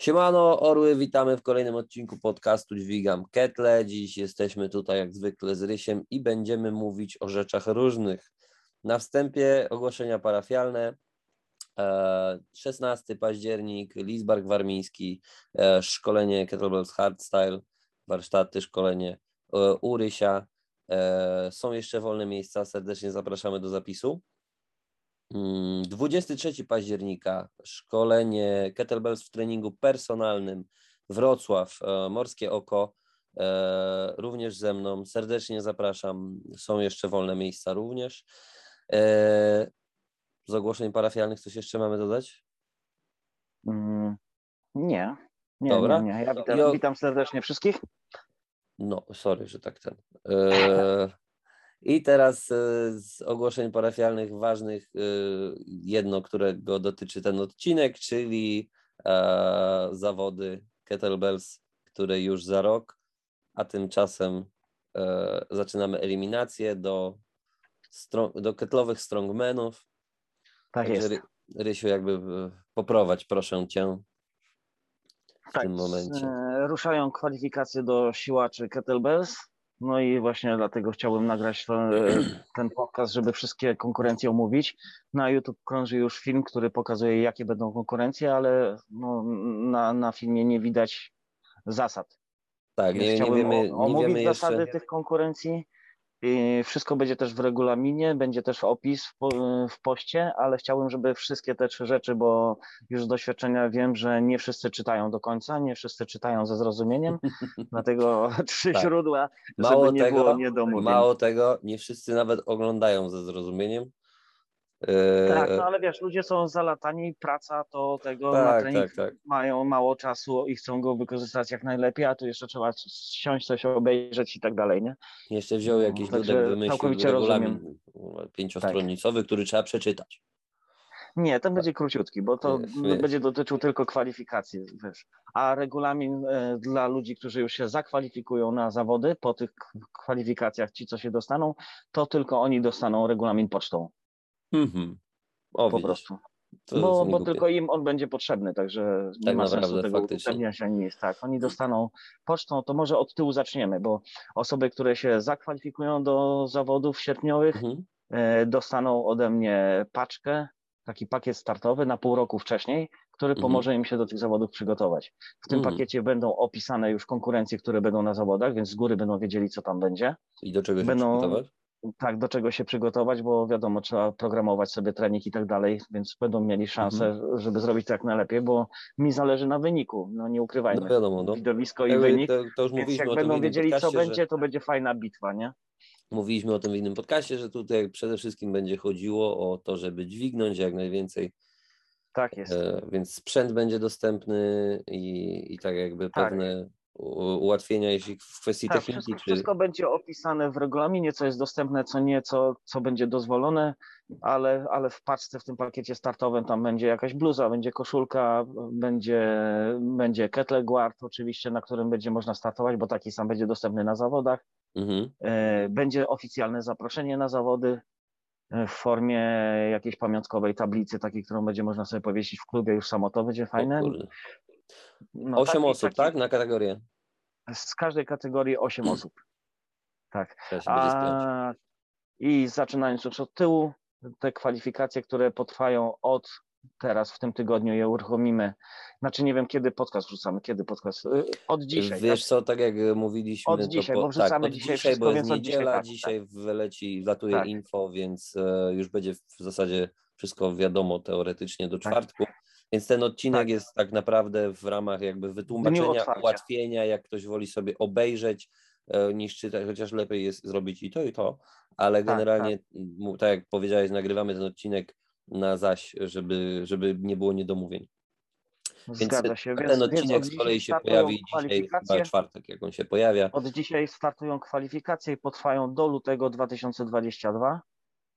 Siemano, Orły, witamy w kolejnym odcinku podcastu Dźwigam Ketle. Dziś jesteśmy tutaj jak zwykle z Rysiem i będziemy mówić o rzeczach różnych. Na wstępie ogłoszenia parafialne. 16 e, październik, Lisbark Warmiński, e, szkolenie Kettlebells Hardstyle, warsztaty, szkolenie e, u Rysia. Są jeszcze wolne miejsca, serdecznie zapraszamy do zapisu. 23 mm, października szkolenie kettlebells w treningu personalnym Wrocław, e, Morskie Oko, e, również ze mną. Serdecznie zapraszam. Są jeszcze wolne miejsca również. E, z ogłoszeń parafialnych coś jeszcze mamy dodać? Mm, nie. Nie, Dobra. nie, nie. Ja witam, witam serdecznie wszystkich. No, sorry, że tak ten. I teraz e, z ogłoszeń parafialnych ważnych e, jedno, którego dotyczy ten odcinek, czyli e, zawody kettlebells, które już za rok, a tymczasem zaczynamy eliminację do, do ketlowych strongmenów. Tak Także jest. Rysiu, jakby poprowadź proszę Cię w tak, tym momencie. Ruszają kwalifikacje do siłaczy kettlebells. No i właśnie dlatego chciałbym nagrać ten, ten podcast, żeby wszystkie konkurencje omówić. Na YouTube krąży już film, który pokazuje, jakie będą konkurencje, ale no, na, na filmie nie widać zasad. Tak, nie, nie wiemy, nie omówić wiemy zasady jeszcze... tych konkurencji wszystko będzie też w regulaminie, będzie też opis w, w poście, ale chciałbym, żeby wszystkie te trzy rzeczy, bo już z doświadczenia wiem, że nie wszyscy czytają do końca, nie wszyscy czytają ze zrozumieniem, dlatego trzy tak. źródła, mało żeby nie tego, było niedomówień. Mało tego, nie wszyscy nawet oglądają ze zrozumieniem, tak, no ale wiesz, ludzie są zalatani, praca to tego tak, na trening tak, tak. mają mało czasu i chcą go wykorzystać jak najlepiej, a tu jeszcze trzeba siąść, coś obejrzeć i tak dalej, nie? Jeszcze wziął jakiś no, dudek, wymyślił regulamin pięciostronnicowy, tak. który trzeba przeczytać. Nie, ten będzie króciutki, bo to wiesz, będzie dotyczył tylko kwalifikacji, wiesz. A regulamin e, dla ludzi, którzy już się zakwalifikują na zawody, po tych kwalifikacjach, ci co się dostaną, to tylko oni dostaną regulamin pocztą. Mhm. O, po widzisz. prostu. bo, bo tylko im on będzie potrzebny, także nie tak ma sensu tego udostępniania się ani jest. Tak, oni dostaną pocztą, to może od tyłu zaczniemy, bo osoby, które się zakwalifikują do zawodów sierpniowych, mhm. e, dostaną ode mnie paczkę, taki pakiet startowy na pół roku wcześniej, który mhm. pomoże im się do tych zawodów przygotować. W tym mhm. pakiecie będą opisane już konkurencje, które będą na zawodach, więc z góry będą wiedzieli, co tam będzie. I do czego się będą, przygotować? Tak, do czego się przygotować, bo wiadomo, trzeba programować sobie trening i tak dalej, więc będą mieli szansę, mhm. żeby zrobić to jak najlepiej, bo mi zależy na wyniku, no nie ukrywajmy. No wiadomo, no. Widowisko i wynik, to, to już więc jak będą wiedzieli, co że... będzie, to będzie fajna bitwa, nie? Mówiliśmy o tym w innym podcaście, że tutaj przede wszystkim będzie chodziło o to, żeby dźwignąć jak najwięcej. Tak jest. E, więc sprzęt będzie dostępny i, i tak jakby tak. pewne ułatwienia, jeśli w kwestii tak, techniki. Wszystko, czy... wszystko będzie opisane w regulaminie, co jest dostępne, co nie, co, co będzie dozwolone, ale, ale w paczce, w tym pakiecie startowym tam będzie jakaś bluza, będzie koszulka, będzie, będzie kettle guard oczywiście, na którym będzie można startować, bo taki sam będzie dostępny na zawodach. Mhm. E, będzie oficjalne zaproszenie na zawody e, w formie jakiejś pamiątkowej tablicy, takiej, którą będzie można sobie powiesić w klubie, już samo to będzie fajne. No, osiem taki, osób, taki, tak? Na kategorię? Z każdej kategorii osiem osób. Tak. A, I zaczynając już od tyłu, te kwalifikacje, które potrwają od teraz, w tym tygodniu je uruchomimy. Znaczy nie wiem, kiedy podcast wrzucamy, kiedy podcast. Y, od dzisiaj. Wiesz tak? co, tak jak mówiliśmy. Od dzisiaj, po, bo wrzucamy tak, od dzisiaj, dzisiaj bo jest niedziela, dzisiaj, tak. wyleci, latuje tak. info, więc e, już będzie w zasadzie wszystko wiadomo teoretycznie do tak. czwartku. Więc ten odcinek tak. jest tak naprawdę w ramach jakby wytłumaczenia, ułatwienia, jak ktoś woli sobie obejrzeć e, niż czytać, chociaż lepiej jest zrobić i to, i to, ale tak, generalnie, tak. tak jak powiedziałeś, nagrywamy ten odcinek na zaś, żeby, żeby nie było niedomówień. Zgadza się. Więc, ten odcinek z kolei się pojawi dzisiaj, chyba czwartek, jak on się pojawia. Od dzisiaj startują kwalifikacje i potrwają do lutego 2022.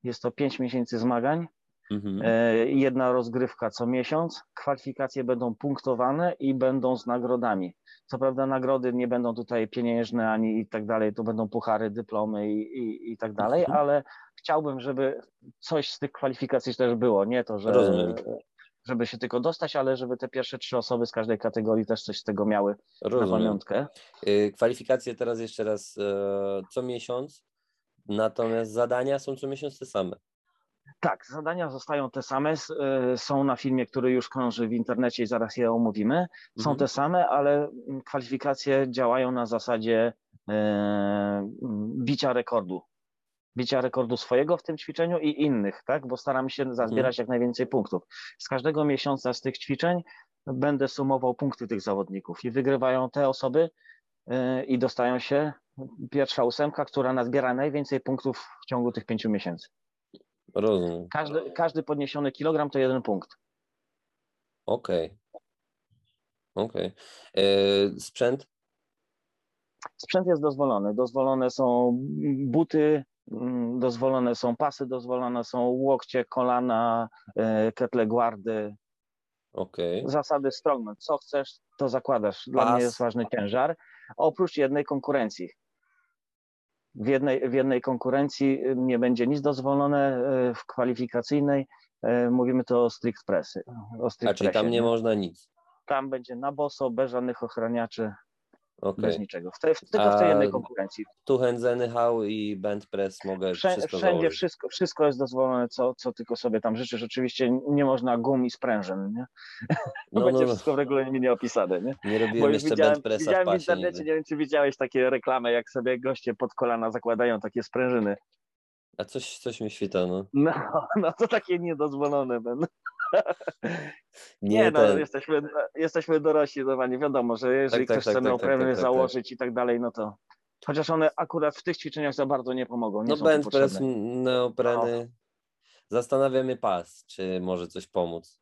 Jest to 5 miesięcy zmagań. Mhm. E, jedna rozgrywka co miesiąc. Kwalifikacje będą punktowane i będą z nagrodami. Co prawda nagrody nie będą tutaj pieniężne ani i tak dalej, to będą puchary, dyplomy i, i, i tak dalej, mhm. ale chciałbym, żeby coś z tych kwalifikacji też było, nie to, że Rozumiem. żeby się tylko dostać, ale żeby te pierwsze trzy osoby z każdej kategorii też coś z tego miały Rozumiem. na pamiątkę. Y, kwalifikacje teraz jeszcze raz e, co miesiąc, natomiast zadania są co miesiąc te same. Tak, zadania zostają te same, e, są na filmie, który już krąży w internecie i zaraz je omówimy. Są mhm. te same, ale kwalifikacje działają na zasadzie e, bicia rekordu. Bicia rekordu swojego w tym ćwiczeniu i innych, tak? Bo staramy się zazbierać mhm. jak najwięcej punktów. Z każdego miesiąca z tych ćwiczeń będę sumował punkty tych zawodników i wygrywają te osoby e, i dostają się pierwsza ósemka, która nazbiera najwięcej punktów w ciągu tych pięciu miesięcy. Rozumiem. Każdy, każdy podniesiony kilogram to jeden punkt. Okej. Okay. Okej. Okay. E, sprzęt? Sprzęt jest dozwolony. Dozwolone są buty, mm, dozwolone są pasy, dozwolone są łokcie, kolana, e, ketle guardy. Okay. Zasady strongman. Co chcesz, to zakładasz. Dla Pas. mnie jest ważny ciężar. Oprócz jednej konkurencji w jednej, w jednej konkurencji y, nie będzie nic dozwolone, y, w kwalifikacyjnej y, mówimy to o strict pressy. O strict A czyli tam nie, nie można nic? Tam będzie na boso, bez żadnych ochraniaczy, Okay. Bez niczego. W te, tylko w tej jednej konkurencji. Tu Hał i Band Press mogę Wszędzie, wszystko Wszędzie wszystko, wszystko jest dozwolone, co, co tylko sobie tam życzysz. Oczywiście nie można gum i sprężyn, nie? No, będzie no, no. wszystko w regulaminie opisane, nie? Nie robiłem jeszcze widziałem, Band Pressa widziałem w, w internecie, nigdy. nie wiem czy widziałeś takie reklamy, jak sobie goście pod kolana zakładają takie sprężyny. A coś, coś mi świta, no. No, no to takie niedozwolone będą. Nie, nie no, ten... jesteśmy, jesteśmy dorośli, no nie wiadomo, że jeżeli tak, ktoś tak, chce tak, tak, tak, tak założyć i tak dalej, no to chociaż one akurat w tych ćwiczeniach za bardzo nie pomogą. Nie no bench press, neopreny. No. Zastanawia mnie pas, czy może coś pomóc.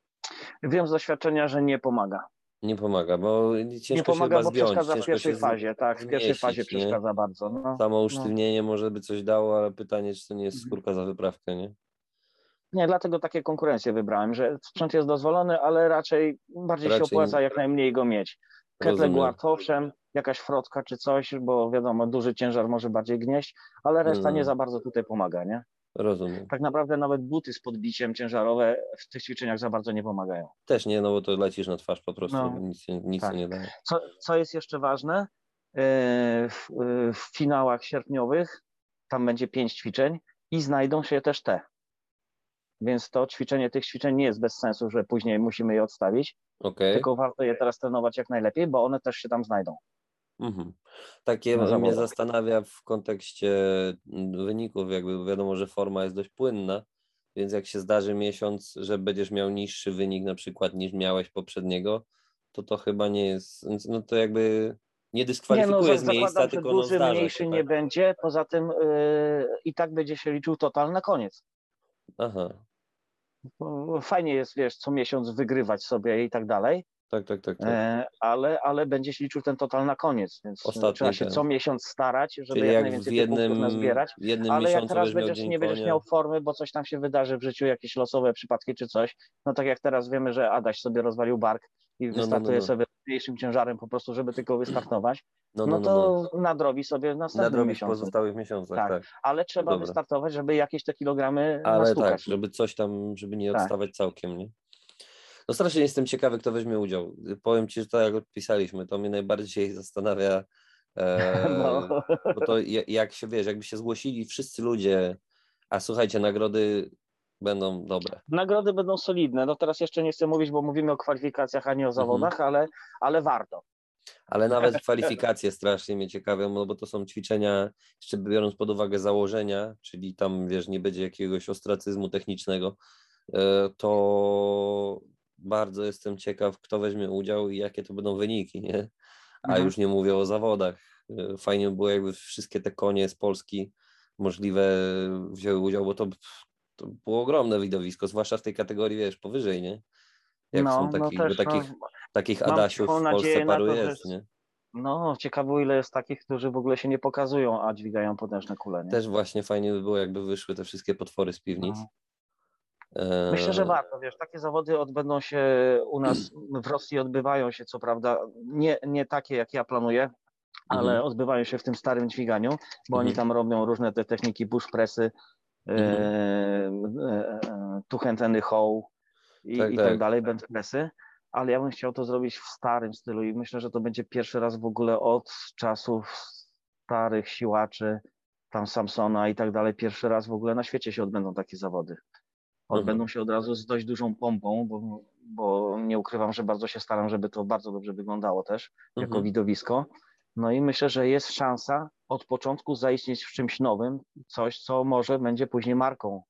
Wiem z doświadczenia, że nie pomaga. Nie pomaga, bo ciężko nie pomaga, się bo zdjąć, przeszkadza w pierwszej fazie, tak, w pierwszej fazie przeszkadza nie? bardzo. No, Samo no. usztywnienie no. może by coś dało, ale pytanie, czy to nie jest mhm. skórka za wyprawkę, nie? Nie, dlatego takie konkurencje wybrałem, że sprzęt jest dozwolony, ale raczej bardziej raczej... się opłaca jak najmniej go mieć. Ketle guard, owszem, jakaś frotka czy coś, bo wiadomo, duży ciężar może bardziej gnieść, ale reszta no. nie za bardzo tutaj pomaga, nie? Rozumiem. Tak naprawdę nawet buty z podbiciem ciężarowe w tych ćwiczeniach za bardzo nie pomagają. Też nie, no bo to lecisz na twarz po prostu, no, nic, nic tak. nie daje. Co, co jest jeszcze ważne, e, w, w finałach sierpniowych tam będzie pięć ćwiczeń i znajdą się też te. Więc to ćwiczenie tych ćwiczeń nie jest bez sensu, że później musimy je odstawić. Okay. Tylko warto je teraz trenować jak najlepiej, bo one też się tam znajdą. Mhm. Takie no, mnie zastanawia w kontekście wyników, jakby wiadomo, że forma jest dość płynna, więc jak się zdarzy miesiąc, że będziesz miał niższy wynik na przykład niż miałeś poprzedniego, to to chyba nie jest, no to jakby nie dyskwalifikuje nie, no, z miejsca, tylko duży, no mniejszy się, tak? nie będzie, poza tym yy, i tak będzie się liczył total na koniec. Aha, fajnie jest, wiesz, co miesiąc wygrywać sobie i tak dalej. Tak, tak, tak. tak. E, ale, ale będzie się liczył ten total na koniec, więc Ostatni trzeba się ten. co miesiąc starać, żeby Czyli jak, najwięcej w jednym, nazbierać. W jednym ale jak teraz będziesz, nie będziesz miał formy, bo coś tam się wydarzy w życiu, jakieś losowe przypadki czy coś, no tak jak teraz wiemy, że Adaś sobie rozwalił bark i no, no, wystartuje no, no, sobie mniejszym ciężarem po prostu, żeby tylko wystartować, no, no, no to nadrobi sobie następnym nadrobi miesiącu. pozostałych miesiącach, tak. tak. Ale trzeba Dobra. wystartować, żeby jakieś te kilogramy Ale nastukać. tak, żeby coś tam, żeby nie tak. odstawać tak. całkiem, nie? No strasznie jestem ciekawy, kto weźmie udział. Powiem Ci, że to jak odpisaliśmy, to mnie najbardziej zastanawia, e, bo to jak się, wiesz, jakby się zgłosili wszyscy ludzie, a słuchajcie, nagrody będą dobre. Nagrody będą solidne. No teraz jeszcze nie chcę mówić, bo mówimy o kwalifikacjach, a nie o mhm. zawodach, mhm. ale, ale warto. Ale nawet kwalifikacje strasznie mnie ciekawią, no bo to są ćwiczenia, jeszcze biorąc pod uwagę założenia, czyli tam, wiesz, nie będzie jakiegoś ostracyzmu technicznego, e, to bardzo jestem ciekaw, kto weźmie udział i jakie to będą wyniki, nie? A mhm. już nie mówię o zawodach. E, fajnie by było, jakby wszystkie te konie z Polski możliwe wzięły udział, bo to, to było ogromne widowisko, zwłaszcza w tej kategorii, wiesz, powyżej, nie? Jak no, są takich, no też, takich, no, takich Adasiów w Polsce paru to, jest, nie? No, ciekawe ile jest takich, którzy w ogóle się nie pokazują, a dźwigają potężne kule. Nie? Też właśnie fajnie by było, jakby wyszły te wszystkie potwory z piwnic. No. Myślę, że warto, wiesz, takie zawody odbędą się u nas w Rosji, odbywają się, co prawda, nie, nie takie, jak ja planuję, ale mhm. odbywają się w tym starym dźwiganiu, bo mhm. oni tam robią różne te techniki push pressy, mhm. e, e, two hand and hoe, i tak, i tak, tak dalej, benchpressy, ale ja bym chciał to zrobić w starym stylu i myślę, że to będzie pierwszy raz w ogóle od czasów starych siłaczy, tam Samsona i tak dalej, pierwszy raz w ogóle na świecie się odbędą takie zawody. Odbędą mhm. się od razu z dość dużą pompą, bo, bo nie ukrywam, że bardzo się staram, żeby to bardzo dobrze wyglądało też jako mhm. widowisko. No i myślę, że jest szansa od początku zaistnieć w czymś nowym, coś, co może będzie później marką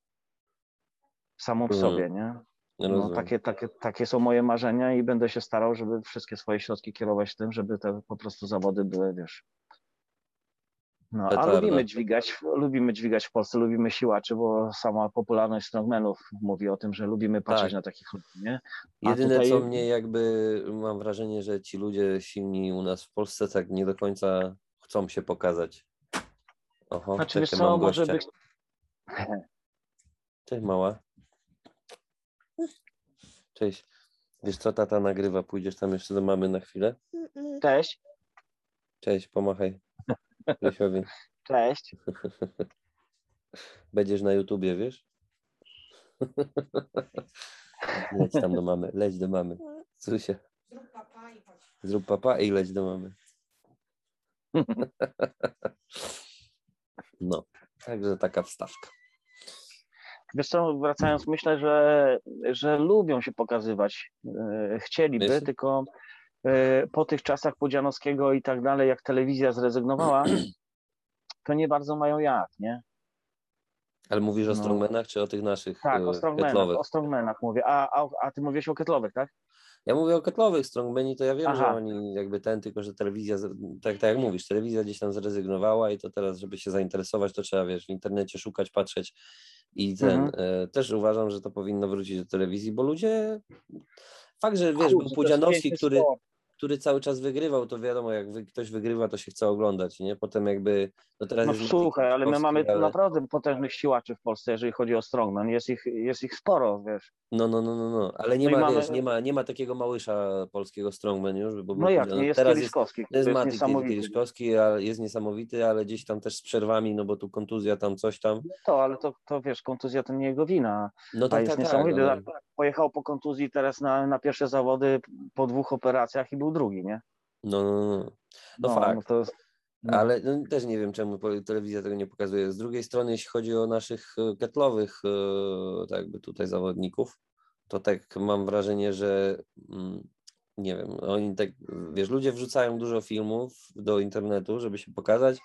samą w mhm. sobie, nie? No, takie, takie, takie są moje marzenia i będę się starał, żeby wszystkie swoje środki kierować tym, żeby te po prostu zawody były, wiesz, no, a lubimy dźwigać, lubimy dźwigać w Polsce, lubimy siłaczy, bo sama popularność strongmenów mówi o tym, że lubimy patrzeć tak. na takich ludzi, nie? A Jedyne tutaj... co mnie jakby, mam wrażenie, że ci ludzie silni u nas w Polsce tak nie do końca chcą się pokazać. Oho, znaczy wiesz co, może być... Cześć mała. Cześć. Wiesz co, tata nagrywa, pójdziesz tam jeszcze do mamy na chwilę? Cześć. Cześć, pomachaj. Lesiowi. Cześć. Będziesz na YouTubie, wiesz? Leć tam do mamy, leć do mamy. Zusia. Zrób papa i chodź. Zrób papa i leć do mamy. No, także taka wstawka. Wiesz co, wracając, myślę, że, że lubią się pokazywać. E, chcieliby, tylko E, po tych czasach Podzianowskiego i tak dalej, jak telewizja zrezygnowała, to nie bardzo mają jak, nie? Ale mówisz o no. strongmenach, czy o tych naszych Tak, o e, strongmenach, ketlowych? o strongmenach mówię. A, a, a ty mówisz o ketlowych, tak? Ja mówię o ketlowych, strongmeni to ja wiem, Aha. że oni jakby ten, tylko że telewizja, tak, tak jak mówisz, telewizja gdzieś tam zrezygnowała i to teraz, żeby się zainteresować, to trzeba, wiesz, w internecie szukać, patrzeć i ten, mhm. e, też uważam, że to powinno wrócić do telewizji, bo ludzie, fakt, że wiesz, Kurde, był Pudzianowski, który, sport który cały czas wygrywał, to wiadomo, jak ktoś wygrywa, to się chce oglądać, nie? Potem jakby, no teraz no. Słuchaj, ale my mamy ale... naprawdę potężnych siłaczy w Polsce, jeżeli chodzi o strongman, jest ich, jest ich sporo, wiesz. No, no, no, no, no. ale nie no ma, mamy... wiesz, nie ma, nie ma takiego małysza polskiego strongman już, bo No jak, nie jest teraz Kieliszkowski, jest, jest niesamowity. Kieliszkowski, jest niesamowity, ale gdzieś tam też z przerwami, no bo tu kontuzja, tam coś tam. No to, ale to, to wiesz, kontuzja to nie jego wina, no tak, jest tak, niesamowity. Tak, no. Pojechał po kontuzji teraz na, na pierwsze zawody po dwóch operacjach i był drugi, nie? No, no, no. No, no fakt. No to, no. Ale no, też nie wiem, czemu telewizja tego nie pokazuje. Z drugiej strony, jeśli chodzi o naszych e, ketlowych, e, tak jakby tutaj zawodników, to tak mam wrażenie, że mm, nie wiem, oni tak, wiesz, ludzie wrzucają dużo filmów do internetu, żeby się pokazać,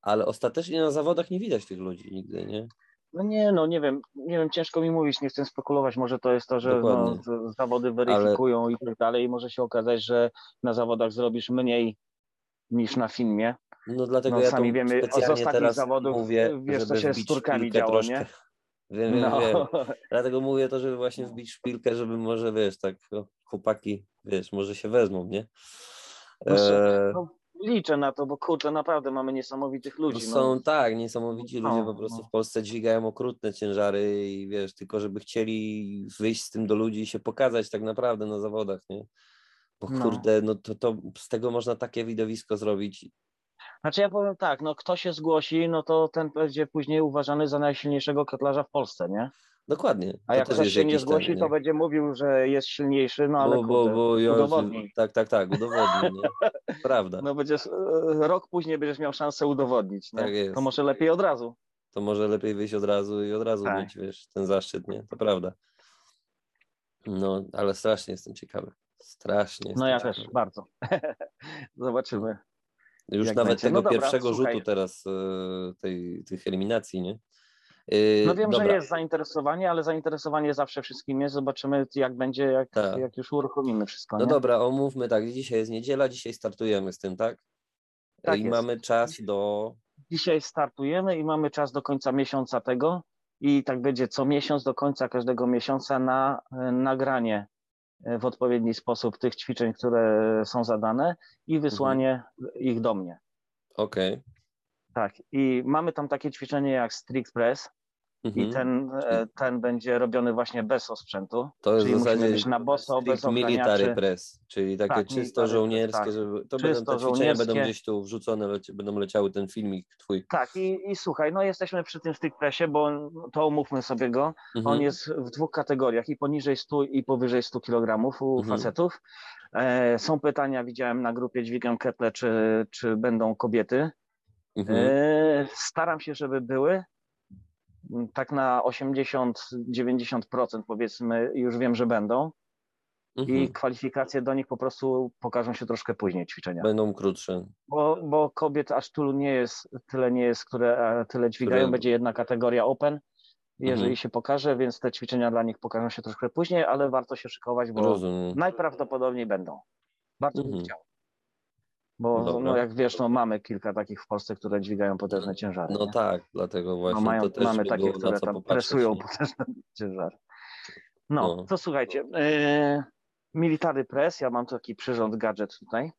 ale ostatecznie na zawodach nie widać tych ludzi nigdy, nie? No nie, no nie wiem, nie wiem, ciężko mi mówić, nie chcę spekulować, może to jest to, że no, zawody weryfikują Ale... i tak dalej i może się okazać, że na zawodach zrobisz mniej niż na filmie. No dlatego no, ja sami wiemy, z ostatnich zawodów mówię, wiesz, co się z Turkami działo, troszkę. nie? Wiem, wiem, no. wiem. Dlatego mówię to, żeby właśnie wbić szpilkę, żeby może, wiesz, tak chłopaki, wiesz, może się wezmą, nie? No, e... No, liczę na to, bo kurczę, naprawdę mamy niesamowitych ludzi. No. Są no. tak, niesamowici ludzie po prostu no. w Polsce dźwigają okrutne ciężary i wiesz, tylko żeby chcieli wyjść z tym do ludzi i się pokazać tak naprawdę na zawodach, nie? Bo no. kurde, no to, to z tego można takie widowisko zrobić. Znaczy ja powiem tak, no kto się zgłosi, no to ten będzie później uważany za najsilniejszego kotlarza w Polsce, nie? Dokładnie. A jak ktoś się nie zgłosi, ten, nie? to będzie mówił, że jest silniejszy, no ale bo, bo, bo ja, udowodnij. Tak, tak, tak, udowodnij. Prawda. No będziesz, e, rok później będziesz miał szansę udowodnić. Nie? Tak jest. To może lepiej od razu. To może lepiej wyjść od razu i od razu tak. mieć, wiesz, ten zaszczyt, nie? To prawda. No, ale strasznie jestem ciekawy. Strasznie. No ja ciekawy. też, bardzo. Zobaczymy. Już nawet będzie. tego no dobra, pierwszego słuchaj. rzutu teraz e, tej, tych eliminacji, nie? Yy, no wiem, Dobra. że jest zainteresowanie, ale zainteresowanie zawsze wszystkim jest. Zobaczymy, jak będzie, jak, tak. jak już uruchomimy wszystko. No nie? dobra, omówmy tak. Dzisiaj jest niedziela, dzisiaj startujemy z tym, tak? tak I jest. mamy czas do. Dzisiaj startujemy i mamy czas do końca miesiąca tego. I tak będzie co miesiąc, do końca każdego miesiąca na e, nagranie w odpowiedni sposób tych ćwiczeń, które są zadane i wysłanie mhm. ich do mnie. Okej. Okay. Tak, i mamy tam takie ćwiczenie jak strict press, Mhm. I ten, e, ten będzie robiony właśnie bez osprzętu. To jest czyli w zasadzie być na boso, bez military press, czyli takie tak, czysto żołnierskie, tak. żeby to czysto będą te ćwiczenia będą gdzieś tu wrzucone, będą leciały ten filmik twój. Tak i, i słuchaj, no jesteśmy przy tym stick pressie, bo to umówmy sobie go. Mhm. On jest w dwóch kategoriach i poniżej 100 i powyżej 100 kg u mhm. facetów. E, są pytania, widziałem na grupie Dźwigam Ketle, czy, czy będą kobiety. Mhm. E, staram się, żeby były tak na 80-90% powiedzmy już wiem, że będą. Mhm. I kwalifikacje do nich po prostu pokażą się troszkę później ćwiczenia. Będą krótsze. Bo, bo kobiet aż tylu nie jest, tyle nie jest, które tyle dźwigają. Które... Będzie jedna kategoria open, jeżeli mhm. się pokaże, więc te ćwiczenia dla nich pokażą się troszkę później, ale warto się szykować, bo Rozumiem. najprawdopodobniej będą. Bardzo mhm. bym chciał. Bo no, jak wiesz, no, mamy kilka takich w Polsce, które dźwigają potężne ciężary. No nie? tak, dlatego właśnie no, mają, mamy takie, które tam presują potężne ciężary. No, no, to słuchajcie. Yy, military press, ja mam taki przyrząd gadżet tutaj,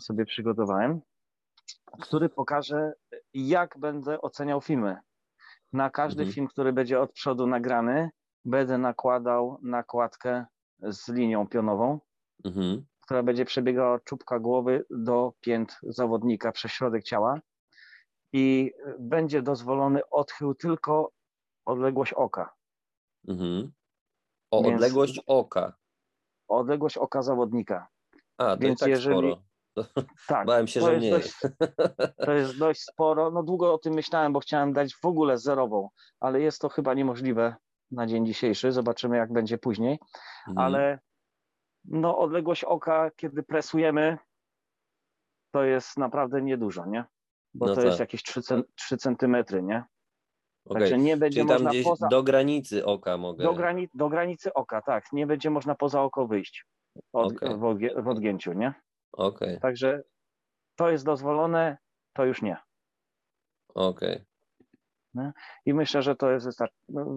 sobie przygotowałem, który pokaże, jak będę oceniał filmy. Na każdy mhm. film, który będzie od przodu nagrany, będę nakładał nakładkę z linią pionową. Mhm która będzie przebiegała od czubka głowy do pięt zawodnika przez środek ciała i będzie dozwolony odchył tylko odległość oka. Mhm. O Więc odległość oka. Odległość oka zawodnika. A, to Więc tak jeżeli... sporo. Tak, Bałem się, że nie. Dość, to jest dość sporo. No długo o tym myślałem, bo chciałem dać w ogóle zerową, ale jest to chyba niemożliwe na dzień dzisiejszy. Zobaczymy, jak będzie później. Mhm. Ale no odległość oka, kiedy presujemy, to jest naprawdę niedużo, nie? Bo no to tak. jest jakieś 3, 3 centymetry, nie? Okay. Także nie będzie Czyli można poza... do granicy oka mogę. Do, grani... do granicy oka, tak. Nie będzie można poza oko wyjść od... okay. w, odgi... w odgięciu, nie? Okay. Także to jest dozwolone, to już nie. Okej. Okay. I myślę, że to jest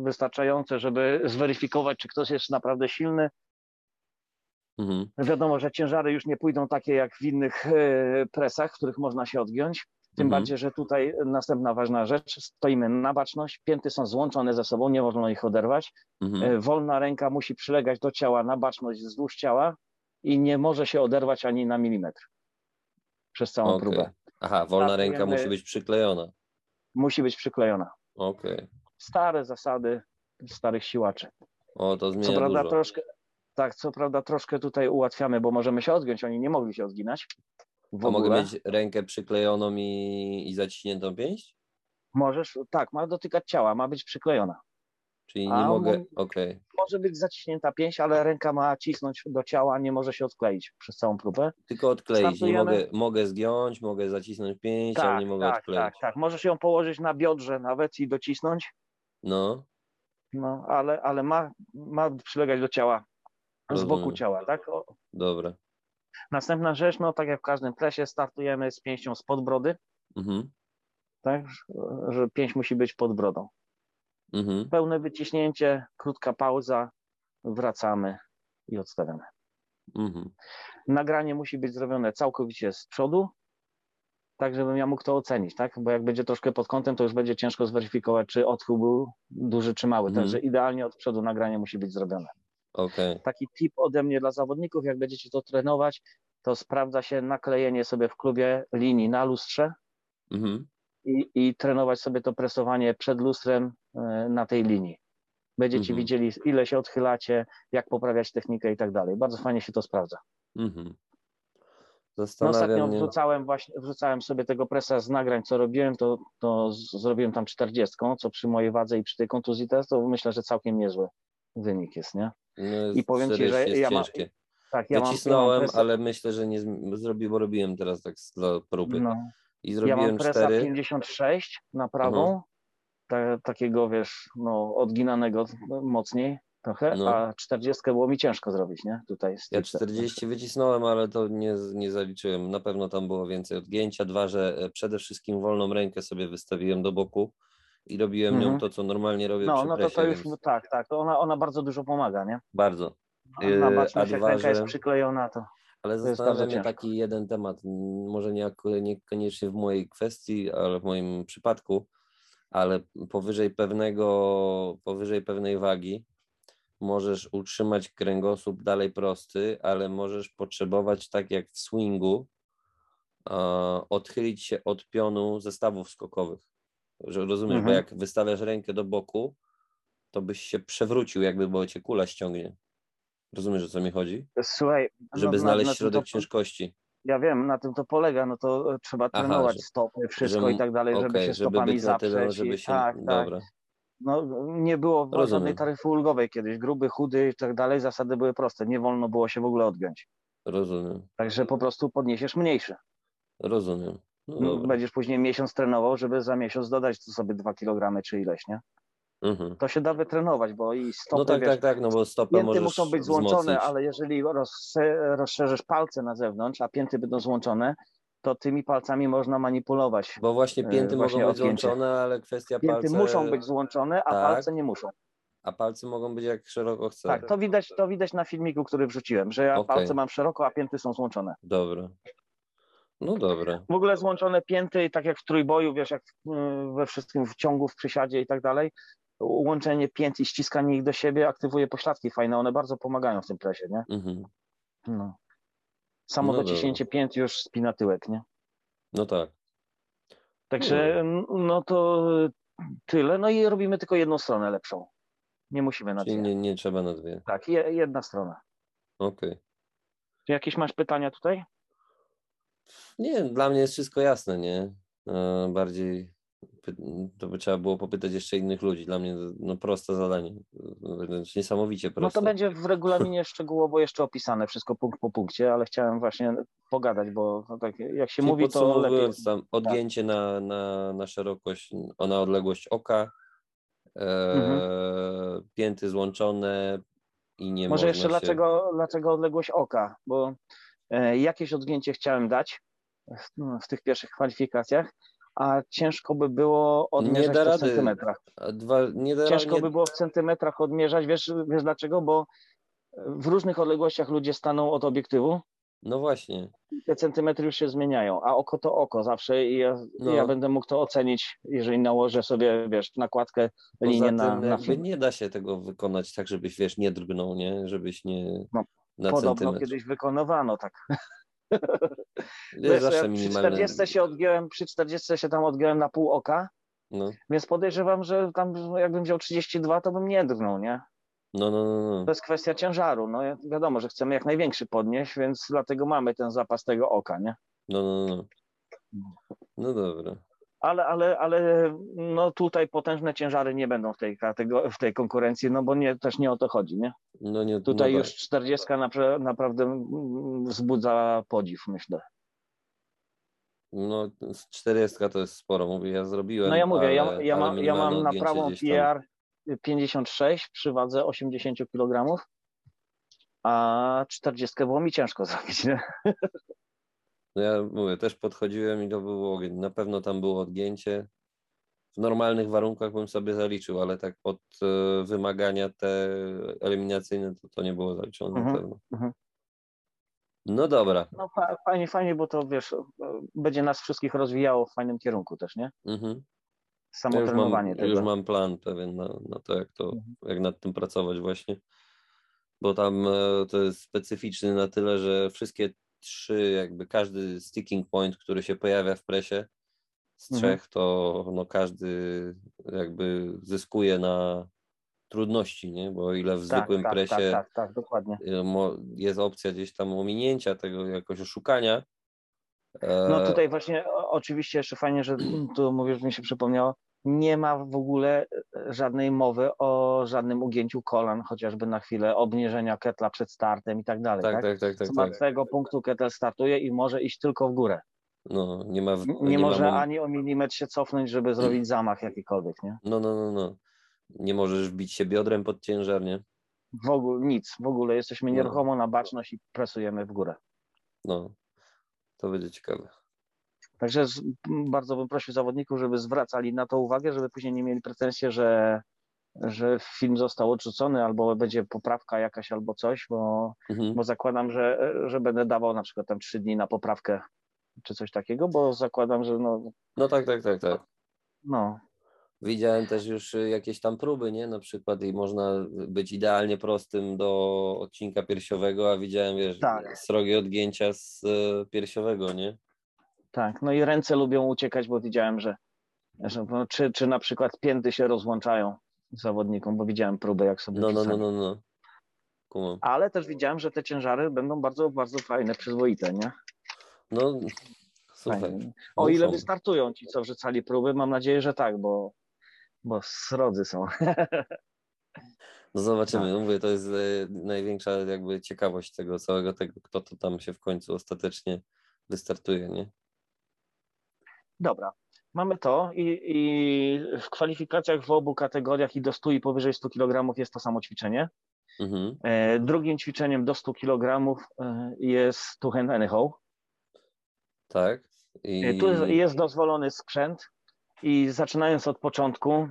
wystarczające, żeby zweryfikować, czy ktoś jest naprawdę silny, Mhm. Wiadomo, że ciężary już nie pójdą takie jak w innych e, presach, w których można się odgiąć. Tym mhm. bardziej, że tutaj następna ważna rzecz, stoimy na baczność, pięty są złączone ze sobą, nie wolno ich oderwać. Mhm. E, wolna ręka musi przylegać do ciała na baczność wzdłuż ciała i nie może się oderwać ani na milimetr przez całą okay. próbę. Aha, wolna ręka musi być przyklejona. Musi być przyklejona. Okej. Okay. Stare zasady starych siłaczy. O, to zmienia Co prawda dużo. troszkę, tak, co prawda troszkę tutaj ułatwiamy, bo możemy się odgiąć, oni nie mogli się odginać. W A mogę mieć rękę przyklejoną i, i zaciśniętą pięść? Możesz, tak, ma dotykać ciała, ma być przyklejona. Czyli nie A mogę, okej. Okay. Może być zaciśnięta pięść, ale ręka ma cisnąć do ciała, nie może się odkleić przez całą próbę. Tylko odkleić, nie mogę, mogę zgiąć, mogę zacisnąć pięść, tak, ale nie mogę tak, odkleić. Tak, tak, możesz ją położyć na biodrze nawet i docisnąć. No. No, ale, ale ma, ma przylegać do ciała z boku ciała, tak? O. Dobra. Następna rzecz, no tak jak w każdym presie, startujemy z pięścią spod brody. Mhm. Tak, że pięść musi być pod brodą. Mhm. Pełne wyciśnięcie, krótka pauza, wracamy i odstawiamy. Mhm. Nagranie musi być zrobione całkowicie z przodu, tak żebym ja mógł to ocenić, tak? Bo jak będzie troszkę pod kątem, to już będzie ciężko zweryfikować, czy odchył był duży czy mały. Mhm. Także idealnie od przodu nagranie musi być zrobione. Okay. Taki tip ode mnie dla zawodników, jak będziecie to trenować, to sprawdza się naklejenie sobie w klubie linii na lustrze mhm. i, i trenować sobie to presowanie przed lustrem e, na tej linii. Będziecie mhm. widzieli, ile się odchylacie, jak poprawiać technikę i tak dalej. Bardzo fajnie się to sprawdza. Mhm. No, ostatnio wrzucałem, właśnie, wrzucałem sobie tego presa z nagrań, co robiłem, to, to zrobiłem tam 40, co przy mojej wadze i przy tej kontuzji też, to myślę, że całkiem niezły wynik jest, nie? No, I powiem ci, że ja mam. Tak, ja Wycisnąłem, mam, ale myślę, że nie zrobił, bo robiłem teraz tak dla próby. No. I zrobiłem ja mam presa 4. 56 na prawą, -huh. ta, takiego wiesz, no, odginanego mocniej trochę, no. a 40 było mi ciężko zrobić, nie? Tutaj. Ja 40 wycisnąłem, ale to nie, nie zaliczyłem. Na pewno tam było więcej odgięcia. Dwa, że e, przede wszystkim wolną rękę sobie wystawiłem do boku i robiłem nią mhm. to, co normalnie robię No, przy no to to już, no, tak, tak, to ona, ona bardzo dużo pomaga, nie? Bardzo. Na baczność, jak ręka jest przyklejona, to ale zastanawia mnie taki jeden temat, może nie, niekoniecznie w mojej kwestii, ale w moim przypadku. ale powyżej pewnego, powyżej pewnej wagi możesz utrzymać kręgosłup dalej prosty, ale możesz potrzebować, tak jak w swingu, odchylić się od pionu zestawów skokowych. Że rozumiesz, mhm. bo jak wystawiasz rękę do boku, to byś się przewrócił, jakby bo cię kula ściągnie. Rozumiesz, o co mi chodzi? Słuchaj, żeby no, znaleźć na, na środek to, ciężkości. Ja wiem, na tym to polega, no to trzeba Aha, trenować że, stopy, wszystko i tak dalej, okay, żeby się stopami żeby zaprzeć. Tyle, żeby się, tak, tak, dobra. No, nie było Rozumiem. żadnej taryfy ulgowej kiedyś. Gruby, chudy i tak dalej. Zasady były proste. Nie wolno było się w ogóle odgiąć. Rozumiem. Także po prostu podniesiesz mniejszy. Rozumiem. No Będziesz później miesiąc trenował, żeby za miesiąc dodać sobie dwa kilogramy czy ileś, nie? Mhm. To się da wytrenować, bo i stopy, No tak, wiesz, tak, tak, no bo stopy możesz muszą być złączone, wzmocnić. ale jeżeli rozszerzysz palce na zewnątrz, a pięty będą złączone, to tymi palcami można manipulować. Bo właśnie pięty e, właśnie mogą być złączone, ale kwestia pięty palce... muszą być złączone, a tak. palce nie muszą. A palce mogą być jak szeroko chcę. Tak, to widać, to widać na filmiku, który wrzuciłem, że ja okay. palce mam szeroko, a pięty są złączone. Dobra. No dobra. W ogóle złączone pięty, tak jak w trójboju, wiesz, jak we wszystkim w ciągu, w przysiadzie i tak dalej, łączenie pięt i ściskanie ich do siebie aktywuje pośladki fajne, one bardzo pomagają w tym presie, nie? Mhm. No. Samo no dociśnięcie pięt już spina tyłek, nie? No tak. Także no. no to tyle. No i robimy tylko jedną stronę lepszą. Nie musimy na Czyli dwie. Nie, nie trzeba na dwie. Tak, je, jedna strona. Okej. Okay. Czy jakieś masz pytania tutaj? Nie, dla mnie jest wszystko jasne, nie? E, bardziej to by trzeba było popytać jeszcze innych ludzi. Dla mnie no, proste zadanie. Wręcz niesamowicie proste. No to będzie w regulaminie szczegółowo jeszcze opisane wszystko punkt po punkcie, ale chciałem właśnie pogadać, bo no tak, jak się Czyli mówi, to lepiej. Tam odgięcie tak. na, na, na szerokość, na odległość oka, e, mhm. pięty złączone i nie Może jeszcze się... dlaczego, dlaczego odległość oka, bo jakieś odgięcie chciałem dać w, tych pierwszych kwalifikacjach, a ciężko by było odmierzać to w centymetrach. Dwa, nie da, ciężko nie... by było w centymetrach odmierzać, wiesz, wiesz dlaczego? Bo w różnych odległościach ludzie staną od obiektywu. No właśnie. Te centymetry już się zmieniają, a oko to oko zawsze i ja, no. ja będę mógł to ocenić, jeżeli nałożę sobie, wiesz, nakładkę, Poza linię tym, na, na film. Nie da się tego wykonać tak, żebyś, wiesz, nie drgnął, nie? Żebyś nie... No, na podobno centymetr. kiedyś wykonywano tak. Wiesz, zawsze przy 40 się odgiąłem, przy 40 się tam odgiąłem na pół oka, no. więc podejrzewam, że tam jakbym wziął 32, to bym nie drgnął, nie? No, no, no, no. To jest kwestia ciężaru. No wiadomo, że chcemy jak największy podnieść, więc dlatego mamy ten zapas tego oka, nie? No, no, no. No dobra. Ale, ale, ale no tutaj potężne ciężary nie będą w tej, w tej konkurencji, no bo nie, też nie o to chodzi, nie? No nie tutaj no już 40 naprawdę wzbudza podziw, myślę. No 40 to jest sporo, mówię, ja zrobiłem. No ja mówię, ale, ja, ja, mam, ja mam na prawą PR 56 przy wadze 80 kg, a 40 było mi ciężko zrobić, nie? No ja mówię, też podchodziłem i to było. Na pewno tam było odgięcie. W normalnych warunkach bym sobie zaliczył, ale tak pod e, wymagania te eliminacyjne to, to nie było zaliczone mhm, na pewno. Mhm. No dobra. No fajnie, fajnie, bo to wiesz, będzie nas wszystkich rozwijało w fajnym kierunku też, nie? Mhm. Samo ja już mam, tego. już mam plan pewien na, na to, jak to, mhm. jak nad tym pracować właśnie. Bo tam e, to jest specyficzny na tyle, że wszystkie trzy, jakby każdy sticking point, który się pojawia w presie z mhm. trzech, to no każdy jakby zyskuje na trudności, nie? Bo o ile w tak, zwykłym tak, presie tak, tak, tak, dokładnie. Y, jest opcja gdzieś tam ominięcia tego, jakoś oszukania. No e, tutaj właśnie oczywiście jeszcze fajnie, że tu mówisz, mi się przypomniało, nie ma w ogóle e, żadnej mowy o żadnym ugięciu kolan, chociażby na chwilę obniżenia ketla przed startem i tak dalej. Tak, tak, tak. tak, tak Z martwego tak. punktu ketel startuje i może iść tylko w górę. No, nie ma. W, nie, nie może ma... ani o milimetr się cofnąć, żeby zrobić zamach jakikolwiek, nie? No, no, no, no. Nie możesz wbić się biodrem pod ciężar, nie? W ogóle nic, w ogóle jesteśmy no. nieruchomo na baczność i presujemy w górę. No, to będzie ciekawe. Także bardzo bym prosił zawodników, żeby zwracali na to uwagę, żeby później nie mieli pretensji, że, że film został odrzucony albo będzie poprawka jakaś albo coś, bo, mhm. bo zakładam, że, że będę dawał na przykład tam trzy dni na poprawkę czy coś takiego, bo zakładam, że no... No tak, tak, tak, tak. No. Widziałem też już jakieś tam próby, nie? Na przykład i można być idealnie prostym do odcinka piersiowego, a widziałem, wiesz, tak. srogie odgięcia z e, piersiowego, nie? Tak, no i ręce lubią uciekać, bo widziałem, że, że no, czy, czy na przykład pięty się rozłączają zawodnikom, bo widziałem próbę, jak sobie No, no, no, no, no. Kumam. Ale też widziałem, że te ciężary będą bardzo, bardzo fajne, przyzwoite, nie? No, słuchaj. O ile wystartują ci, co wrzucali próby, mam nadzieję, że tak, bo, bo srodzy są. No zobaczymy. No. Mówię, to jest e, największa jakby ciekawość tego całego, tego, kto to tam się w końcu ostatecznie wystartuje, nie? Dobra, mamy to i, i w kwalifikacjach w obu kategoriach i do 100 i powyżej 100 kg jest to samo ćwiczenie. Mhm. E, drugim ćwiczeniem do 100 kg e, jest two hand anyhow. Tak. I... E, tu jest dozwolony sprzęt i zaczynając od początku,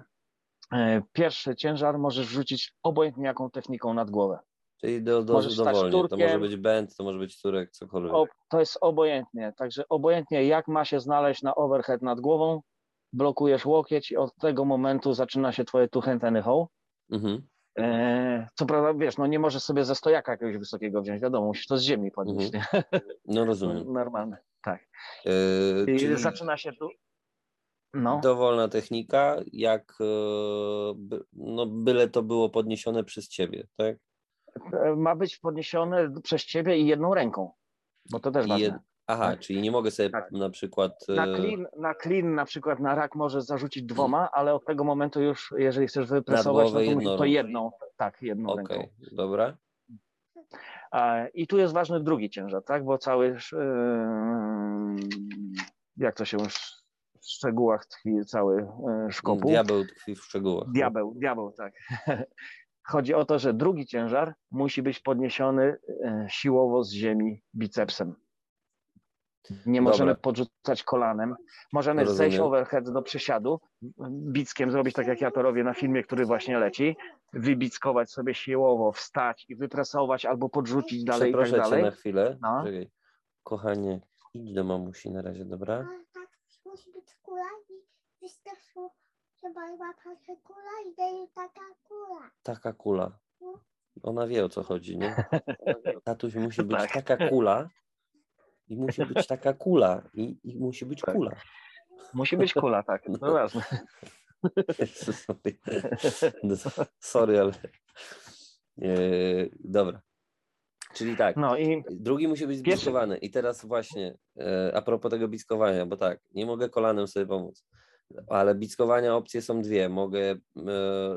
pierwszy ciężar możesz wrzucić obojętnie jaką techniką nad głowę. Czyli do, do, możesz dowolnie. Turkiem, to może być bend, to może być turek, cokolwiek. O, to jest obojętnie. Także obojętnie jak ma się znaleźć na overhead nad głową, blokujesz łokieć i od tego momentu zaczyna się twoje two hand anyhow. Mhm. E, co prawda, wiesz, no nie możesz sobie ze stojaka jakiegoś wysokiego wziąć, wiadomo, musisz to z ziemi podnieść. Mhm. No rozumiem. Normalne, tak. E, I czyli zaczyna się tu. No. Dowolna technika, jak e, no byle to było podniesione przez ciebie, tak? Ma być podniesione przez ciebie i jedną ręką, bo to też ważne. Aha, tak? czyli nie mogę sobie tak. na przykład. Na e, clean, na clean na przykład na rak możesz zarzucić dwoma, ale od tego momentu już, jeżeli chcesz wypresować, no to, to jedną. Tak, jedną okay, ręką. Dobra. I tu jest ważny drugi ciężar, tak? Bo cały, yy, jak to się w szczegółach tkwi cały yy, szkopuł. Diabeł tkwi w szczegółach. Tak? Diabeł, diabeł, tak. Chodzi o to, że drugi ciężar musi być podniesiony yy, siłowo z ziemi bicepsem. Nie możemy Dobra. podrzucać kolanem. Możemy Rozumiem. zejść overhead do przysiadu, bickiem zrobić tak jak ja to robię na filmie, który właśnie leci, wybickować sobie siłowo, wstać i wypresować albo podrzucić dalej i tak dalej. cię na chwilę. No. Kochanie, idź do mamusi na razie, dobra? tak, musi być kula i wystarczyło, trzeba łapać kula i daje taka kula. Taka kula. No. Ona wie o co chodzi, nie? Tatuś musi być tak. taka kula, i musi być taka kula. I, i musi być tak. kula. Musi być kula, tak. No, no ważne. No, sorry, ale. E, dobra. Czyli tak. No i drugi musi być zbiskowany. I teraz właśnie e, a propos tego biskowania, bo tak, nie mogę kolanem sobie pomóc. Ale bickowania opcje są dwie. Mogę e,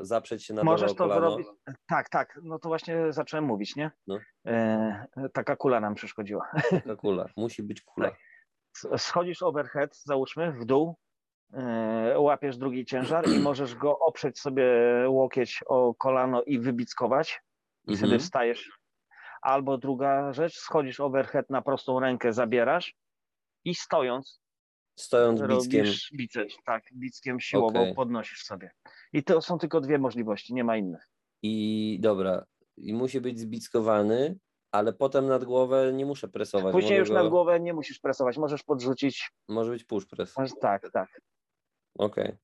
zaprzeć się na Możesz to zrobić. Tak, tak. No to właśnie zacząłem mówić, nie? No. E, taka kula nam przeszkodziła. Taka kula. Musi być kula. Tak. Schodzisz overhead, załóżmy, w dół, e, łapiesz drugi ciężar i możesz go oprzeć sobie łokieć o kolano i wybickować. I mhm. wtedy wstajesz. Albo druga rzecz, schodzisz overhead na prostą rękę, zabierasz i stojąc Stojąc bickiem. biceps, tak, bickiem siłowo okay. podnosisz sobie. I to są tylko dwie możliwości, nie ma innych. I dobra, i musi być zbickowany, ale potem nad głowę nie muszę presować. Później już go... nad głowę nie musisz presować, możesz podrzucić. Może być push press. Tak, tak. Okej. Okay.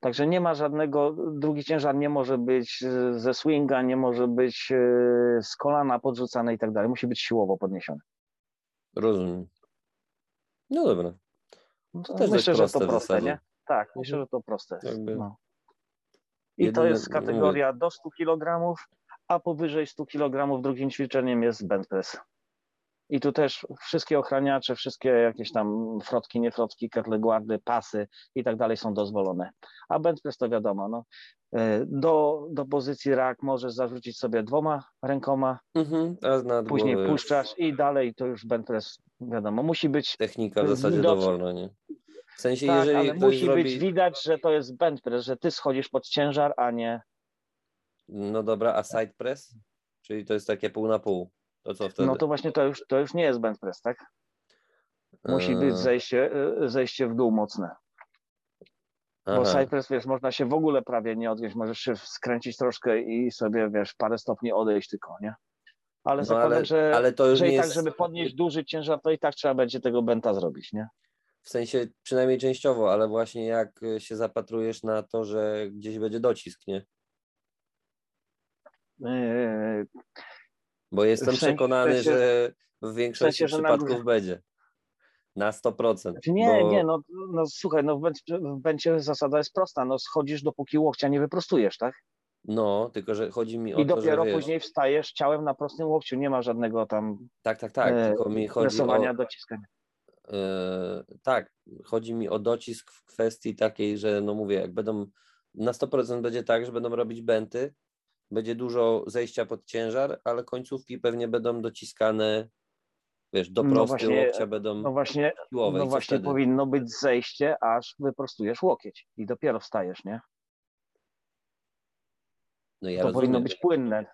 Także nie ma żadnego, drugi ciężar nie może być ze swinga, nie może być e, z kolana podrzucany i tak dalej. Musi być siłowo podniesiony. Rozumiem. No dobra. No to też myślę, że to proste, nie? Tak, myślę, że to proste. No. I Jedyne, to jest kategoria do 100 kg, a powyżej 100 kg drugim ćwiczeniem jest bench press. I tu też wszystkie ochraniacze, wszystkie jakieś tam frotki, niefrotki, kettlebelly, pasy i tak dalej są dozwolone. A bench press to wiadomo, no. E, do, do pozycji rak możesz zarzucić sobie dwoma rękoma, mhm, później puszczasz i dalej to już bench press, wiadomo, musi być... Technika w zasadzie dowolna, nie? W sensie, tak, jeżeli ale musi zrobi... być widać, że to jest bench press, że ty schodzisz pod ciężar, a nie... No dobra, a side press? Czyli to jest takie pół na pół. To co wtedy? No to właśnie to już, to już nie jest bench press, tak? Musi być zejście, e, zejście w dół mocne. Aha. Bo side press, wiesz, można się w ogóle prawie nie odwieźć, możesz się skręcić troszkę i sobie, wiesz, parę stopni odejść tylko, nie? Ale no zakładam, ale, że, ale to już że i tak, jest... żeby podnieść duży ciężar, to i tak trzeba będzie tego benta zrobić, nie? w sensie przynajmniej częściowo, ale właśnie jak się zapatrujesz na to, że gdzieś będzie docisk, nie? Yy, Bo jestem przekonany, sensie- że w większości sensie, że przypadków nagle- będzie. Na 100%. Znaczy nie, bo... nie, no, no słuchaj, no w bencie zasada jest prosta, no schodzisz dopóki łokcia nie wyprostujesz, tak? No, tylko że chodzi mi o I to, dopiero że wiesz, później wstajesz ciałem na prostym łokciu, nie ma żadnego tam tak, tak, tak, e, tylko mi chodzi o, dociskania. e, tak, chodzi mi o docisk w kwestii takiej, że no mówię, jak będą, na 100% będzie tak, że będą robić benty, będzie dużo zejścia pod ciężar, ale końcówki pewnie będą dociskane, wiesz, do No prosty właśnie, łokcia będą No właśnie, siłowe. no właśnie wtedy? powinno być zejście, aż wyprostujesz łokieć i dopiero wstajesz, nie? No ja to rozumiem. powinno być płynne,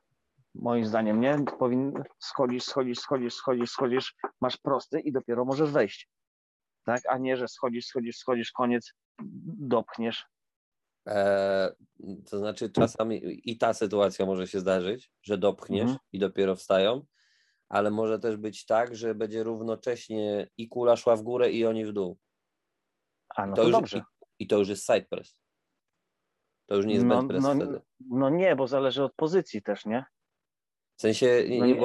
moim zdaniem, nie? Powin... Schodzisz, schodzisz, schodzisz, schodzisz, schodzisz, masz prosty i dopiero możesz wejść. Tak? A nie, że schodzisz, schodzisz, schodzisz, koniec, dopchniesz. E, to znaczy czasami i ta sytuacja może się zdarzyć, że dopchniesz Mhm. i dopiero wstają, ale może też być tak, że będzie równocześnie i kula szła w górę i oni w dół. A no to to, już, dobrze. i, I to już jest side press. To już nie jest No, press no, wtedy. no nie, bo zależy od pozycji też, nie? W sensie no nie,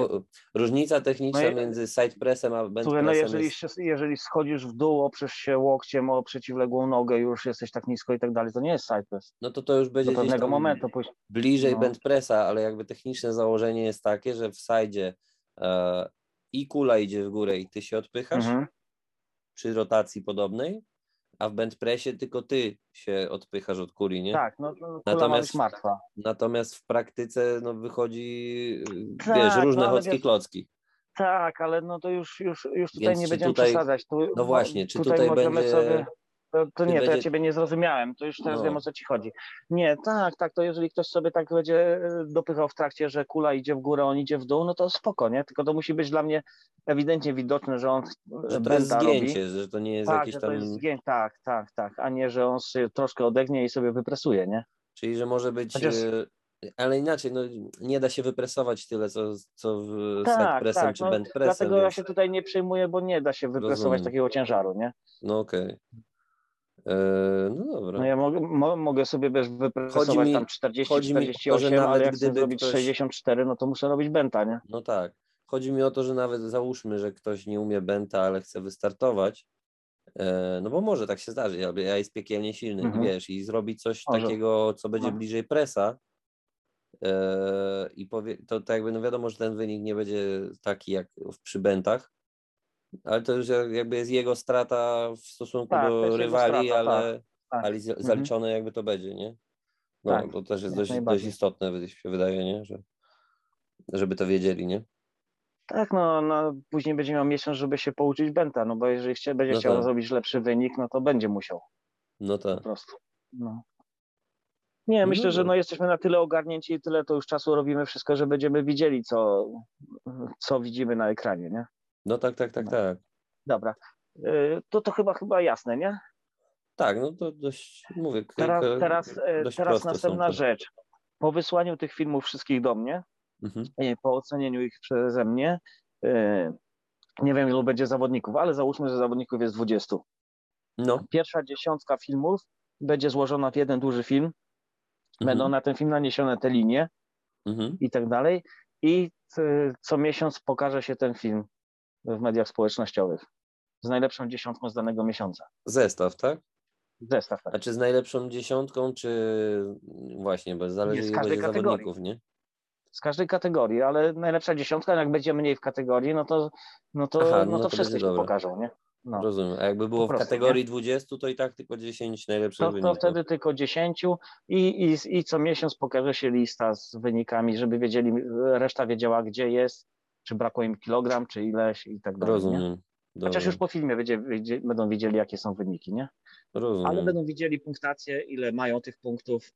różnica techniczna No i- między side pressem a bend Słuchaj, no pressem jeżeli, jest... się, jeżeli schodzisz w dół, oprzesz się łokciem o przeciwległą nogę, już jesteś tak nisko i tak dalej, to nie jest side press. No to to już będzie Do pewnego momentu później. bliżej No. pressa, ale jakby techniczne założenie jest takie, że w sidzie e, i kula idzie w górę i ty się odpychasz, Mhm. przy rotacji podobnej, a w bend pressie tylko ty się odpychasz od kuli, nie? Tak, no no, Natomiast- martwa. Natomiast w praktyce no, wychodzi, y, Tak, wiesz, różne no, chocki wiesz- klocki. Tak, ale no to już, już, już tutaj Więc nie będziemy tutaj- przesadzać. Tu, no właśnie, czy tutaj, tutaj możemy będzie- sobie. To, to nie, to ja ciebie nie zrozumiałem. To już teraz No. wiem o co ci chodzi. Nie, tak, tak, to jeżeli ktoś sobie tak będzie e, dopychał w trakcie, że kula idzie w górę, on idzie w dół, no to spoko, nie? Tylko to musi być dla mnie ewidentnie widoczne, że on Że to jest benta robi. zgięcie, że to nie jest Tak, jakieś tam... jest zgięcie, tak, tak, tak, a nie, że on sobie troszkę odegnie i sobie wypresuje, nie? Czyli, że może być... Chociaż- y, Ale inaczej, no, nie da się wypresować tyle, co, co w Tak, side pressem tak, czy no, bend pressem. Dlatego ja więc... się tutaj nie przejmuję, bo nie da się wypresować Rozumiem. takiego ciężaru, nie? No okej. E, No dobra. No ja mogę, mo, mogę sobie wiesz, wypresować mi- tam 40, chodzi mi o to, 48, ale jak chcę zrobić ktoś- 64, no to muszę robić benta, nie? No tak. Chodzi mi o to, że nawet załóżmy, że ktoś nie umie benta, ale chce wystartować, e, no bo może tak się zdarzyć, albo ja jest piekielnie silny, Mhm. wiesz, i zrobi coś Może. takiego, co będzie No. bliżej presa e, i powie, to, to jakby no wiadomo, że ten wynik nie będzie taki jak w przy bentach, ale to już jak- jakby jest jego strata w stosunku Tak, do rywali, strata, ale, tak. ale Mhm. zaliczone jakby to będzie, nie? No, Tak, to też jest dość, dość istotne, wydaje się wydaje, nie? Że, żeby to wiedzieli, nie? Tak, no, no później będzie miał miesiąc, żeby się pouczyć benta, no bo jeżeli chcie, będzie No chciał tak. zrobić lepszy wynik, no to będzie musiał No tak. po prostu. No. Nie, No myślę, że no jesteśmy na tyle ogarnięci i tyle to już czasu robimy wszystko, że będziemy widzieli, co, co widzimy na ekranie, nie? No tak, tak, tak, No. tak. Dobra. Y, To to chyba chyba jasne, nie? Tak, no to dość, mówię, Teraz, teraz, dość teraz następna rzecz. Po wysłaniu tych filmów wszystkich do mnie, Mhm. e, po ocenieniu ich przeze mnie, nie wiem ilu będzie zawodników, ale załóżmy, że zawodników jest 20. No, Pierwsza dziesiątka filmów będzie złożona w jeden duży film. Będą mhm. na ten film naniesione te linie Mhm. i tak dalej. I co miesiąc pokaże się ten film w mediach społecznościowych z najlepszą dziesiątką z danego miesiąca. Zestaw, tak? Zestaw. tak. A czy z najlepszą dziesiątką, czy właśnie, bo zależy z ile każdej kategorii. nie? z każdej kategorii, ale najlepsza dziesiątka, jak będzie mniej w kategorii, no to, no to, Aha, no no to, to wszyscy się pokażą, nie? No. Rozumiem. A jakby było w prostu, kategorii 20, to i tak tylko 10 najlepszych To, to wyników. wtedy tylko 10 i, i, i co miesiąc pokaże się lista z wynikami, żeby wiedzieli, reszta wiedziała, gdzie jest, czy brakło im kilogram, czy ileś i tak dalej. Rozumiem. Chociaż już po filmie będzie, będzie, będą wiedzieli, jakie są wyniki, nie? Rozumiem. Ale będą widzieli punktację, ile mają tych punktów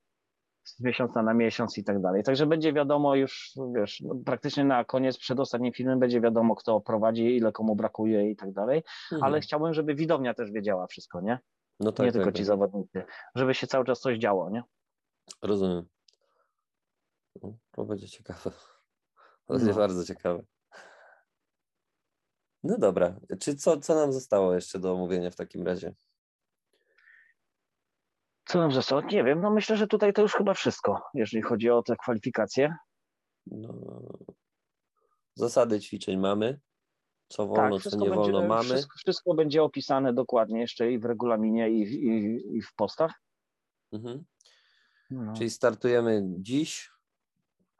z miesiąca na miesiąc i tak dalej. Także będzie wiadomo już, wiesz, no, praktycznie na koniec, przed ostatnim filmem będzie wiadomo, kto prowadzi, ile komu brakuje i tak dalej. Mhm. Ale chciałbym, żeby widownia też wiedziała wszystko, nie? no tak, nie tak, tylko tak. ci zawodnicy. Żeby się cały czas coś działo, nie? Rozumiem. No, To będzie ciekawe. To będzie No. bardzo ciekawe. No dobra. Czy co, co nam zostało jeszcze do omówienia w takim razie? Co nam zostało? Nie wiem. No myślę, że tutaj to już chyba wszystko, jeżeli chodzi o te kwalifikacje. No, zasady ćwiczeń mamy. Co wolno, tak, co nie wolno mamy. Wszystko, wszystko, będzie opisane dokładnie jeszcze i w regulaminie, i, i, i w postach. Mhm. No. Czyli startujemy dziś.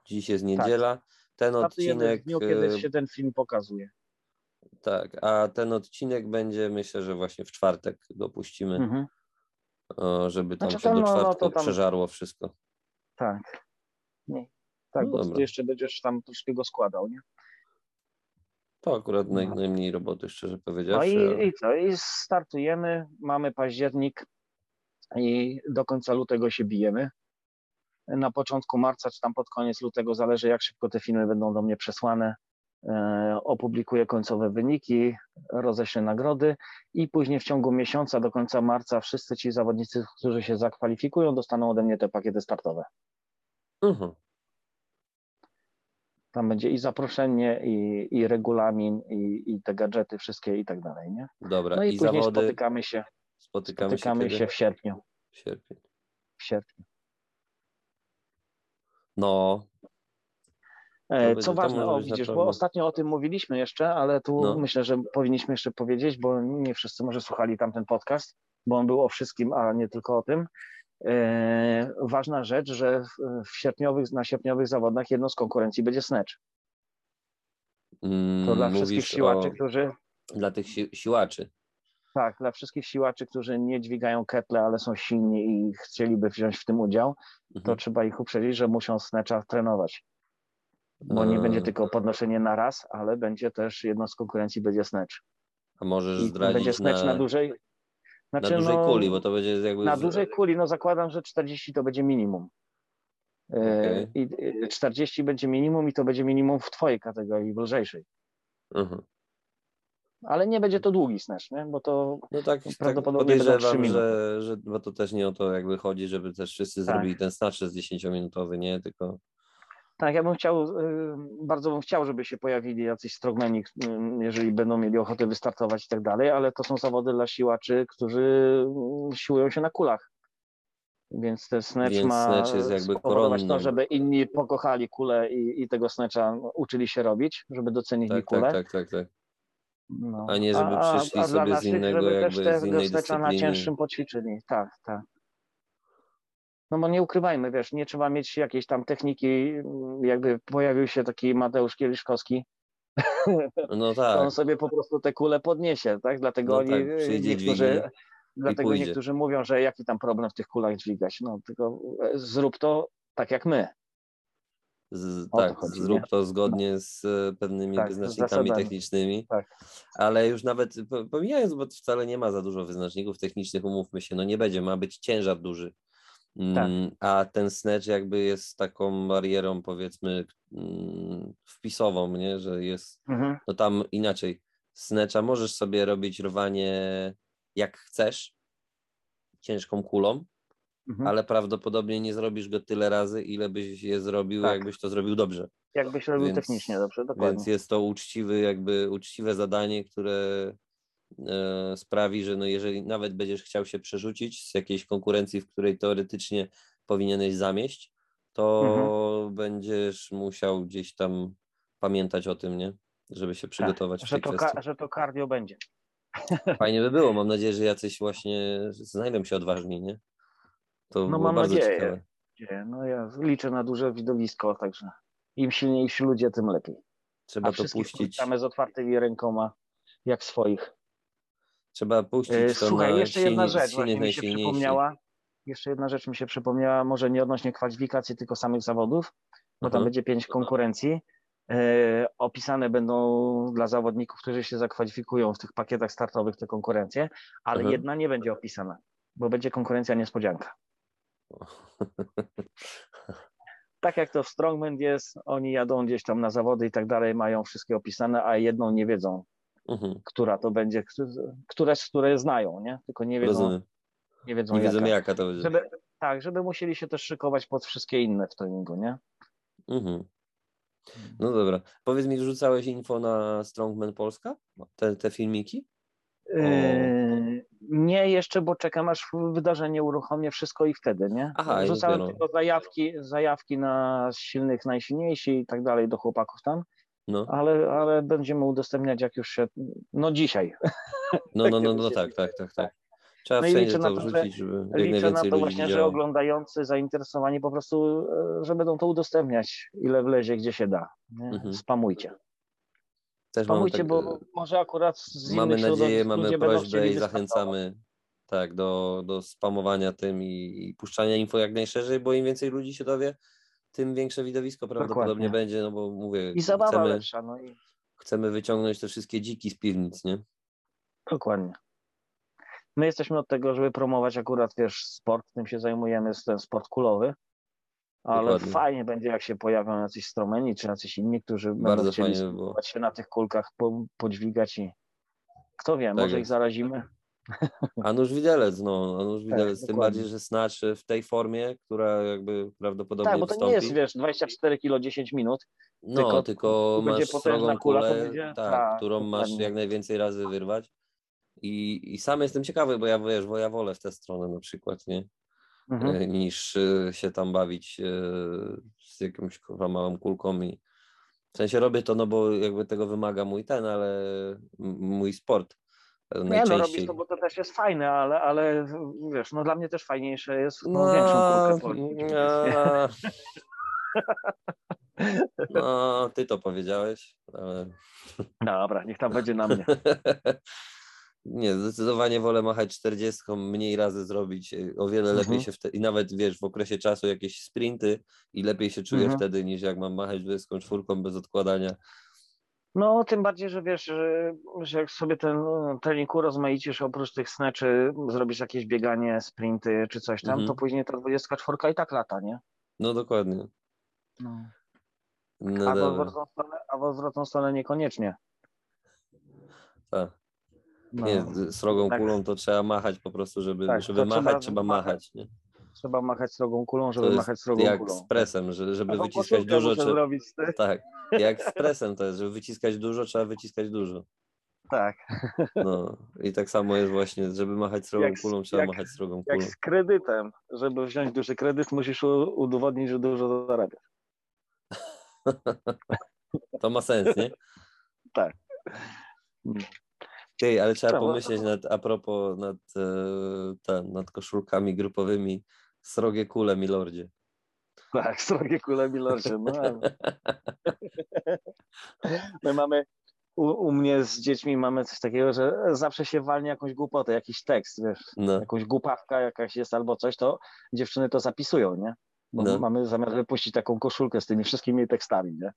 Dziś jest niedziela. Tak. Ten startujemy odcinek. W dniu, kiedy y, się ten film pokazuje. Tak, a ten odcinek będzie, myślę, że właśnie w czwartek dopuścimy, mhm. żeby tam znaczy, się do no, czwartku no, tam... przeżarło wszystko. Tak. Nie. Tak, no bo dobra. ty jeszcze będziesz tam troszkę go składał, nie? To akurat no. naj, najmniej roboty, szczerze powiedziawszy. No i, i co? I startujemy, mamy październik i do końca lutego się bijemy. Na początku marca, czy tam pod koniec lutego, zależy jak szybko te filmy będą do mnie przesłane. E, opublikuję końcowe wyniki, roześlę nagrody i później w ciągu miesiąca do końca marca wszyscy ci zawodnicy, którzy się zakwalifikują, dostaną ode mnie te pakiety startowe. Mhm. Tam będzie i zaproszenie, i, i regulamin, i, i te gadżety wszystkie i tak dalej, nie? Dobra, no i, i później zawody... spotykamy się. Spotykamy, spotykamy się, się, w sierpniu. W sierpniu. W sierpniu. No. E, co ważne, o widzisz, bo ostatnio o tym mówiliśmy jeszcze, ale tu no. myślę, że powinniśmy jeszcze powiedzieć, bo nie wszyscy może słuchali tamten podcast, bo on był o wszystkim, a nie tylko o tym. E, ważna rzecz, że w sierpniowych, na sierpniowych zawodach jedną z konkurencji będzie. Mm, to dla wszystkich siłaczy, o... którzy. Dla tych si siłaczy. Tak, dla wszystkich siłaczy, którzy nie dźwigają ketle, ale są silni i chcieliby wziąć w tym udział, mhm. to trzeba ich uprzedzić, że muszą snatcha trenować. Bo nie będzie tylko podnoszenie na raz, ale będzie też jedną z konkurencji będzie snatch. A możesz zdradzić będzie snatch na... na dłużej, znaczy, na dużej no, kuli, bo to będzie jakby... Na dużej kuli, no zakładam, że 40 to będzie minimum. E, okay. I 40 będzie minimum i to będzie minimum w twojej kategorii, w lżejszej. Mhm. Ale nie będzie to długi snatch, nie? bo to no tak, prawdopodobnie tak podejrzewam, że, że bo to też nie o to jakby chodzi, żeby też wszyscy tak. zrobili ten snatch z 10-minutowy, nie? Tylko tak, ja bym chciał, y, bardzo bym chciał, żeby się pojawili jacyś strongmeni, y, jeżeli będą mieli ochotę wystartować i tak dalej, ale to są zawody dla siłaczy, którzy y, siłują się na kulach. Więc ten snatch Więc ma snatch spowodować to, żeby inni pokochali kulę i, i tego snatcha uczyli się robić, żeby docenili tak, kulę. Tak, tak, tak, tak. No. A nie żeby przyszli a, a sobie z innego żeby jakby też z innej dyscypliny. na cięższym poćwiczyli. Tak, tak. No bo nie ukrywajmy, wiesz, nie trzeba mieć jakiejś tam techniki, jakby pojawił się taki Mateusz Kieliszkowski, no tak. on sobie po prostu te kule podniesie, tak? Dlatego no tak, oni, niektórzy, dlatego niektórzy mówią, że jaki tam problem w tych kulach dźwigać, no tylko e, zrób to tak jak my. Z, tak, to chodzi, zrób nie? to zgodnie no. z e, pewnymi tak, wyznacznikami technicznymi, tak. ale już nawet pomijając, bo wcale nie ma za dużo wyznaczników technicznych, umówmy się, no nie będzie, ma być ciężar duży, tak. Mm, a ten snatch jakby jest taką barierą, powiedzmy, mm, wpisową, nie? że jest, mhm. no tam inaczej. Snatcha możesz sobie robić rwanie jak chcesz, ciężką kulą, mhm. ale prawdopodobnie nie zrobisz go tyle razy, ile byś je zrobił, tak. jakbyś to zrobił dobrze. Jakbyś robił więc, technicznie dobrze, dokładnie. Więc jest to uczciwy, jakby uczciwe zadanie, które sprawi, że no jeżeli nawet będziesz chciał się przerzucić z jakiejś konkurencji, w której teoretycznie powinieneś zamieść, to mhm. będziesz musiał gdzieś tam pamiętać o tym, nie? Żeby się tak, przygotować tak, że, to że to cardio będzie. Fajnie by było. Mam nadzieję, że jacyś właśnie znajdą się odważni, nie? To no mam bardzo nadzieję. ciekawe. No ja liczę na duże widowisko, także im silniejsi ludzie, tym lepiej. Trzeba A to puścić. z otwartymi rękoma, jak swoich. Trzeba puścić e, to Słuchaj, jeszcze jedna rzecz mi się przypomniała. Jeszcze jedna rzecz mi się przypomniała, może nie odnośnie kwalifikacji, tylko samych zawodów, bo mhm. tam będzie pięć konkurencji. E, opisane będą dla zawodników, którzy się zakwalifikują w tych pakietach startowych te konkurencje, ale mhm. jedna nie będzie opisana, bo będzie konkurencja niespodzianka. tak jak to w Strongman jest, oni jadą gdzieś tam na zawody i tak dalej, mają wszystkie opisane, a jedną nie wiedzą, mhm. która to będzie, które, które znają, nie? Tylko nie wiedzą, Rozumiem. nie wiedzą, nie wiedzą jaka. to będzie. Żeby, tak, żeby musieli się też szykować pod wszystkie inne w treningu, nie? Mhm. No dobra. Powiedz mi, rzucałeś info na Strongman Polska? Te, te filmiki? Yy, nie jeszcze, bo czekam aż wydarzenie uruchomię wszystko i wtedy, nie? Aha, Rzucałem tylko zajawki, zajawki na silnych, najsilniejsi i tak dalej do chłopaków tam, No, ale, ale będziemy udostępniać jak już się, no dzisiaj. no, no, no, no tak, tak, tak, tak. Trzeba No i liczę na to wrzucić, żeby jak Liczę na to ludzi właśnie, że oglądający, zainteresowani po prostu, e, że będą to udostępniać, ile wlezie, gdzie się da. Mhm. Spamujcie. Też Spamujcie, tak, bo może akurat z mamy nadzieję, mamy prośbę i zachęcamy tak, do, do spamowania tym i, i puszczania info jak najszerzej, bo im więcej ludzi się dowie, tym większe widowisko prawdopodobnie Dokładnie. będzie, no bo mówię, I zabawa chcemy, lepsza, no i chcemy wyciągnąć te wszystkie dziki z piwnic, nie? dokładnie. My jesteśmy od tego, żeby promować akurat, wiesz, sport, tym się zajmujemy, jest ten sport kulowy, ale Dokładnie. fajnie będzie, jak się pojawią jacyś stromeni, czy jacyś inni, którzy Bardzo będą chcieli fajnie by się na tych kulkach po, podźwigać i kto wie, Tak może ich jest. zarazimy. A nóż widelec, no, a nóż widelec, tym dokładnie. bardziej, że snatch w tej formie, która jakby prawdopodobnie Tak, bo to nie jest, wiesz, 24 kilo 10 minut, No, tylko tylko, masz srogą kula, kulę, będzie- tak, tak, którą masz jak najwięcej razy wyrwać. I, I sam jestem ciekawy, bo ja wiesz, bo ja wolę w tę stronę na przykład, nie? Mhm. E, Niż e, się tam bawić e, z jakąś kurwa małą kulką i w sensie robię to, no bo jakby tego wymaga mój ten, ale mój sport e, Nie, no najczęściej. robisz to, bo to też jest fajne, ale, ale wiesz, no dla mnie też fajniejsze jest no, No, większą kulkę no, no, ty to powiedziałeś, ale Dobra, niech tam będzie na mnie. Nie, zdecydowanie wolę machać 40, mniej razy zrobić. y, O wiele lepiej Mhm. się wtedy, i nawet wiesz, w okresie czasu jakieś sprinty i lepiej się czuję Mhm. wtedy niż jak mam machać 24 bez odkładania. No, tym bardziej, że wiesz, że, że jak sobie ten trening urozmaicisz, oprócz tych sneczy, zrobisz jakieś bieganie, sprinty czy coś tam, Mhm. to później ta 24 i tak lata, nie? No dokładnie. No. No a, w odwrotną stronę, a w odwrotną stronę niekoniecznie. tak. No. Nie, z srogą tak. kulą to trzeba machać po prostu, żeby, Tak, żeby machać, trzeba trzeba machać. Nie? Trzeba machać srogą kulą, żeby machać srogą jak kulą. z presem, że, żeby Taką wyciskać dużo, trzeba, zrobić, ty. tak, jak z presem to jest, żeby wyciskać dużo, trzeba wyciskać dużo. Tak. No i tak samo jest właśnie, żeby machać srogą Jak kulą, trzeba jak- machać srogą Jak kulą. z kredytem. Żeby wziąć duży kredyt, musisz udowodnić, że dużo zarabiasz. To ma sens, nie? Tak. Ty, ale trzeba pomyśleć nad, a propos nad, e, nad koszulkami grupowymi srogie kule, milordzie. Tak, srogie kule milorze. No, My mamy, u, u mnie z dziećmi mamy coś takiego, że zawsze się walnie jakąś głupotę, jakiś tekst, wiesz, No, jakąś głupawka jakaś jest albo coś, to dziewczyny to zapisują, nie? Bo No. mamy zamiar wypuścić taką koszulkę z tymi wszystkimi tekstami, nie?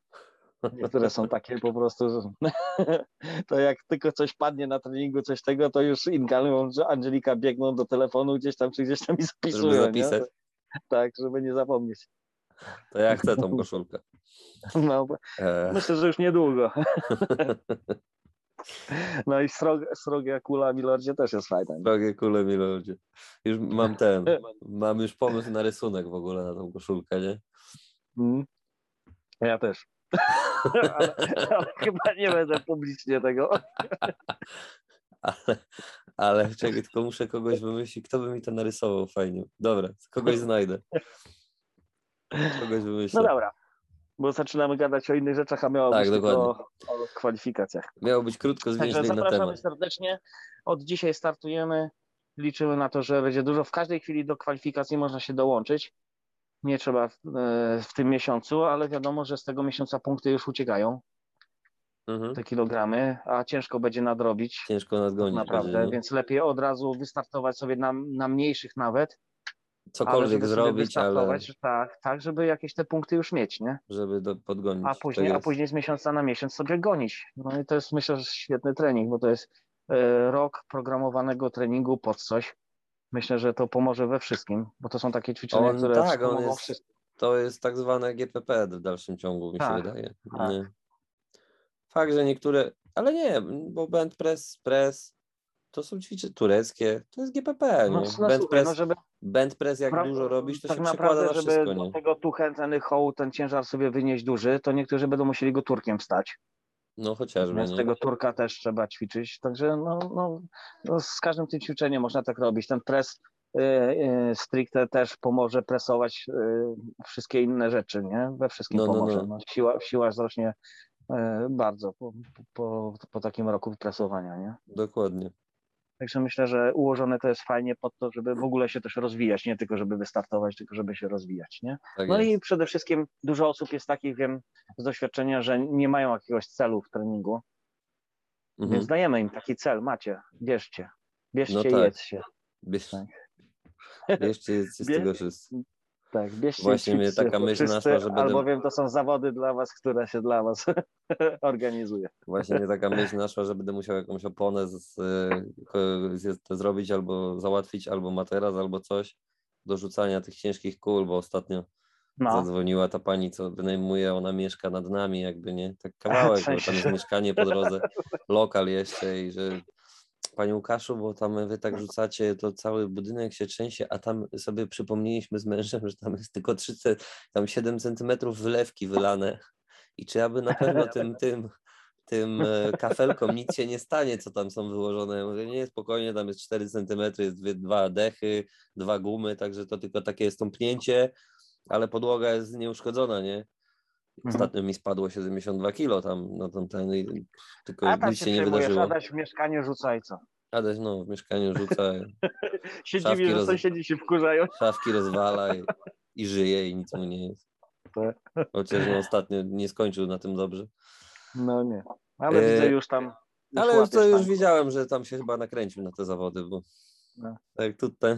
Niektóre są takie po prostu, że to jak tylko coś padnie na treningu, coś tego, to już Inga że Angelika biegną do telefonu gdzieś tam, czy gdzieś tam i zapisują, żeby zapisać. Nie? Tak, żeby nie zapomnieć. To ja chcę tą koszulkę. No, E, myślę, że już niedługo. No i sroga, kula Milordzie też jest fajna. srogie kule, milordzie. Już mam ten, mam już pomysł na rysunek w ogóle na tą koszulkę, nie? Mm. Ja też. Ale, ale chyba nie będę publicznie tego. Ale, ale czekaj, tylko muszę kogoś wymyślić, kto by mi to narysował fajnie. Dobra, kogoś znajdę. Kogoś wymyślę. No dobra, bo zaczynamy gadać o innych rzeczach, a miało Tak, być o, o kwalifikacjach. Miało być krótko, zwięźle na zapraszamy temat. serdecznie. Od dzisiaj startujemy. Liczymy na to, że będzie dużo. W każdej chwili do kwalifikacji można się dołączyć. Nie trzeba w, e, w tym miesiącu, ale wiadomo, że z tego miesiąca punkty już uciekają, Mhm. te kilogramy, a ciężko będzie nadrobić. Ciężko nadgonić Naprawdę, będzie, więc lepiej od razu wystartować sobie na, na mniejszych nawet. ale Cokolwiek sobie zrobić, ale tak, tak, żeby jakieś te punkty już mieć, nie? żeby do, podgonić. A później, tak a jest. później z miesiąca na miesiąc sobie gonić. No i to jest myślę, że świetny trening, bo to jest e, rok programowanego treningu pod coś. Myślę, że to pomoże we wszystkim, bo to są takie ćwiczenia, On- które tak, on jest-. To jest tak zwane GPP w dalszym ciągu, mi się Tak, wydaje. tak. Nie. Fakt, że niektóre, ale nie, bo band press, press, to są ćwiczenia tureckie, to jest GPP. No, no, band, press, no, żeby, band press, jak pra, dużo robisz, to tak się przekłada na wszystko. Żeby nie? do tego tu ten hołd, ten ciężar sobie wynieść duży, to niektórzy będą musieli go turkiem wstać. No chociażby. Z tego turka też trzeba ćwiczyć. Także no, no, no, z każdym tym ćwiczeniem można tak robić. Ten pres y, y, stricte też pomoże presować y, wszystkie inne rzeczy, nie? We wszystkim no, no pomoże. No, no. Siła, siła wzrośnie y, bardzo po, po, po takim roku presowania, nie? Dokładnie. Także myślę, że ułożone to jest fajnie pod to, żeby w ogóle się też rozwijać, nie tylko żeby wystartować, tylko żeby się rozwijać, nie? Tak no jest. i przede wszystkim dużo osób jest takich, wiem z doświadczenia, że nie mają jakiegoś celu w treningu, mhm. więc dajemy im taki cel, macie, bierzcie, bierzcie no tak. i jedzcie. Bierz, tak. Bierzcie, jedzcie z tego wszyscy. Tak, bierzcie Właśnie mnie taka myśl naszła, że będę... Albowiem to są zawody dla was, które się dla was organizuje. Właśnie mnie taka myśl naszła, że będę musiał jakąś oponę z, z, z, zrobić albo załatwić, albo materac, albo coś do rzucania tych ciężkich kul, bo ostatnio no. zadzwoniła ta pani, co wynajmuje, ona mieszka nad nami jakby, nie? Tak kawałek, bo tam jest mieszkanie po drodze, lokal jeszcze i że Panie Łukaszu, bo tam wy tak rzucacie, to cały budynek się trzęsie, a tam sobie przypomnieliśmy z mężem, że tam jest tylko 3, tam 7 centymetrów wylewki wylane i czy aby na pewno tym, tym, tym e, kafelkom nic się nie stanie, co tam są wyłożone. Ja mówię, nie, spokojnie, tam jest 4 centymetry, jest dwa dechy, dwa gumy, także to tylko takie stąpnięcie, ale podłoga jest nieuszkodzona, nie? Mhm. Ostatnio mi spadło 72 kilo tam na ten, ten tylko A nic się nie wydarzyło. Adaś w mieszkaniu rzucaj co? Adaś no w mieszkaniu rzuca. się dziwi, że roz... sąsiedzi się wkurzają. Szafki rozwala i, i żyje i nic mu nie jest. Tak. Chociaż no, ostatnio nie skończył na tym dobrze. No nie, ale e... widzę już tam. Już ale już to już widziałem, że tam się chyba nakręcił na te zawody, bo no. tak tutaj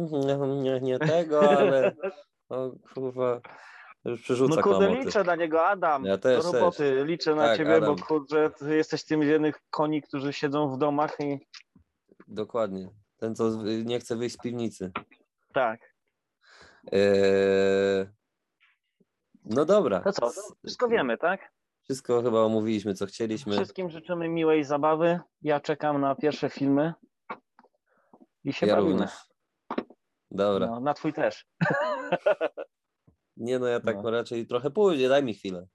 nie, nie tego, ale o kurwa już przerzuca No kurde, liczę na niego, Adam. Ja też, do roboty. Też. Liczę na tak, ciebie, Adam. bo kurde, ty jesteś tym z jednych koni, którzy siedzą w domach i... Dokładnie. Ten, co nie chce wyjść z piwnicy. Tak. Eee... No dobra. To co, wszystko wiemy, tak? Wszystko chyba omówiliśmy, co chcieliśmy. Wszystkim życzymy miłej zabawy. Ja czekam na pierwsze filmy i się ja bawimy. Również. Dobra. No, na twój też. Nie no, ja tak no. raczej trochę później, daj mi chwilę.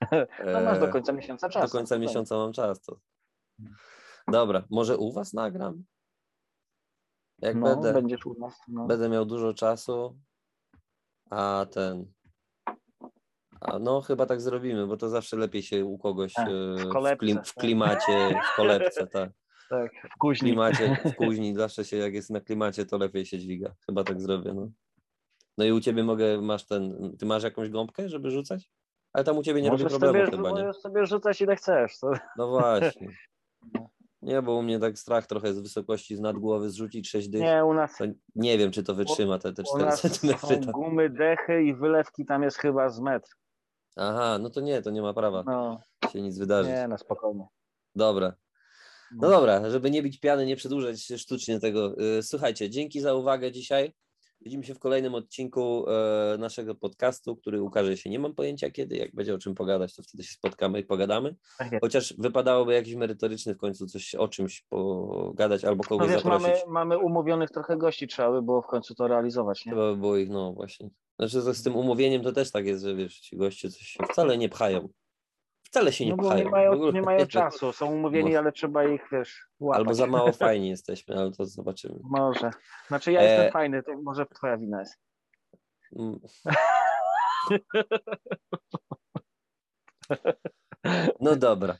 No masz do końca miesiąca czas. Do końca miesiąca mam czas. To. Dobra, może u was nagram? Jak no, będę, będziesz u nas. No. Będę miał dużo czasu, a ten... A no chyba tak zrobimy, bo to zawsze lepiej się u kogoś a, e, w, w, klim, w, klimacie, w kolebce, tak. Tak, w kuźni. W klimacie, w kuźni, zawsze się jak jest na klimacie, to lepiej się dźwiga. Chyba tak zrobię, no. No i u ciebie mogę, masz ten, ty masz jakąś gąbkę, żeby rzucać? Ale tam u ciebie nie możesz problemu sobie, chyba, nie? Możesz sobie rzucać ile chcesz. To... No właśnie. Nie, bo u mnie tak strach trochę z wysokości z nadgłowy zrzucić 6 dych. Nie, u nas... nie wiem, czy to wytrzyma te, te 4 centymetry. Są gumy, dechy i wylewki tam jest chyba z metr. Aha, no to nie, to nie ma prawa no. się nic wydarzyć. Nie, no spokojnie. Dobra. No. no dobra, żeby nie bić piany, nie przedłużać sztucznie tego. Y, słuchajcie, dzięki za uwagę dzisiaj. Widzimy się w kolejnym odcinku e, naszego podcastu, który ukaże się. Nie mam pojęcia kiedy, jak będzie o czym pogadać, to wtedy się spotkamy i pogadamy. Tak Chociaż wypadałoby jakiś merytoryczny w końcu coś o czymś pogadać albo kogoś no wiesz, zaprosić. Mamy, mamy umówionych trochę gości, trzeba by było w końcu to realizować. Nie? Trzeba by było ich, no właśnie. Znaczy z tym umówieniem to też tak jest, że wiesz, ci goście coś się wcale nie pchają wcale się nie no pchają. Nie mają, nie mają czasu, są umówieni, ale trzeba ich, wiesz, łapać. Albo za mało fajni jesteśmy, ale to zobaczymy. Może. Znaczy ja e... jestem fajny, to może twoja wina jest. Mm. No dobra.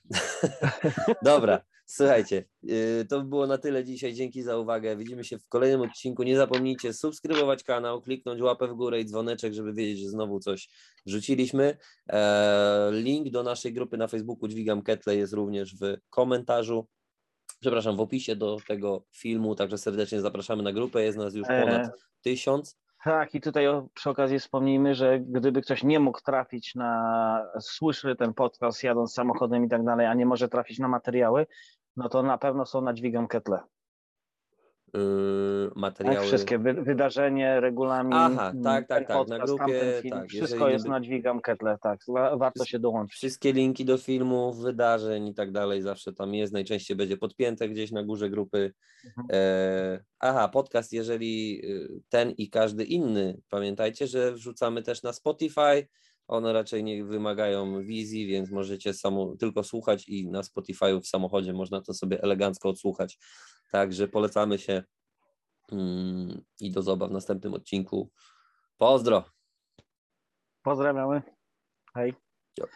dobra. Słuchajcie, y, to było na tyle dzisiaj. Dzięki za uwagę. Widzimy się w kolejnym odcinku. Nie zapomnijcie subskrybować kanał, kliknąć łapę w górę i dzwoneczek, żeby wiedzieć, że znowu coś wrzuciliśmy. E, link do naszej grupy na Facebooku Dźwigam Ketle jest również w komentarzu. Przepraszam, w opisie do tego filmu, także serdecznie zapraszamy na grupę. Jest nas już e. ponad tysiąc. Tak, i tutaj przy okazji wspomnijmy, że gdyby ktoś nie mógł trafić na, słyszy ten podcast jadąc samochodem i tak dalej, a nie może trafić na materiały, no to na pewno są na dźwigam ketle. Yy, materiały. Tak, wszystkie wy, wydarzenie, regulamin. Aha, tak, tak, tak. Podcast, na grupie. tak, wszystko jest na dźwigam ketle, tak. Warto się dołączyć. Wszystkie linki do filmów, wydarzeń i tak dalej zawsze tam jest. Najczęściej będzie podpięte gdzieś na górze grupy. Mhm. E, aha, podcast, jeżeli y, ten i każdy inny, pamiętajcie, że wrzucamy też na Spotify. One raczej nie wymagają wizji, więc możecie samo, tylko słuchać i na Spotify w samochodzie można to sobie elegancko odsłuchać. Także polecamy się mm, i do zobaczenia w następnym odcinku. Pozdro! Pozdrawiamy. Hej. Jo.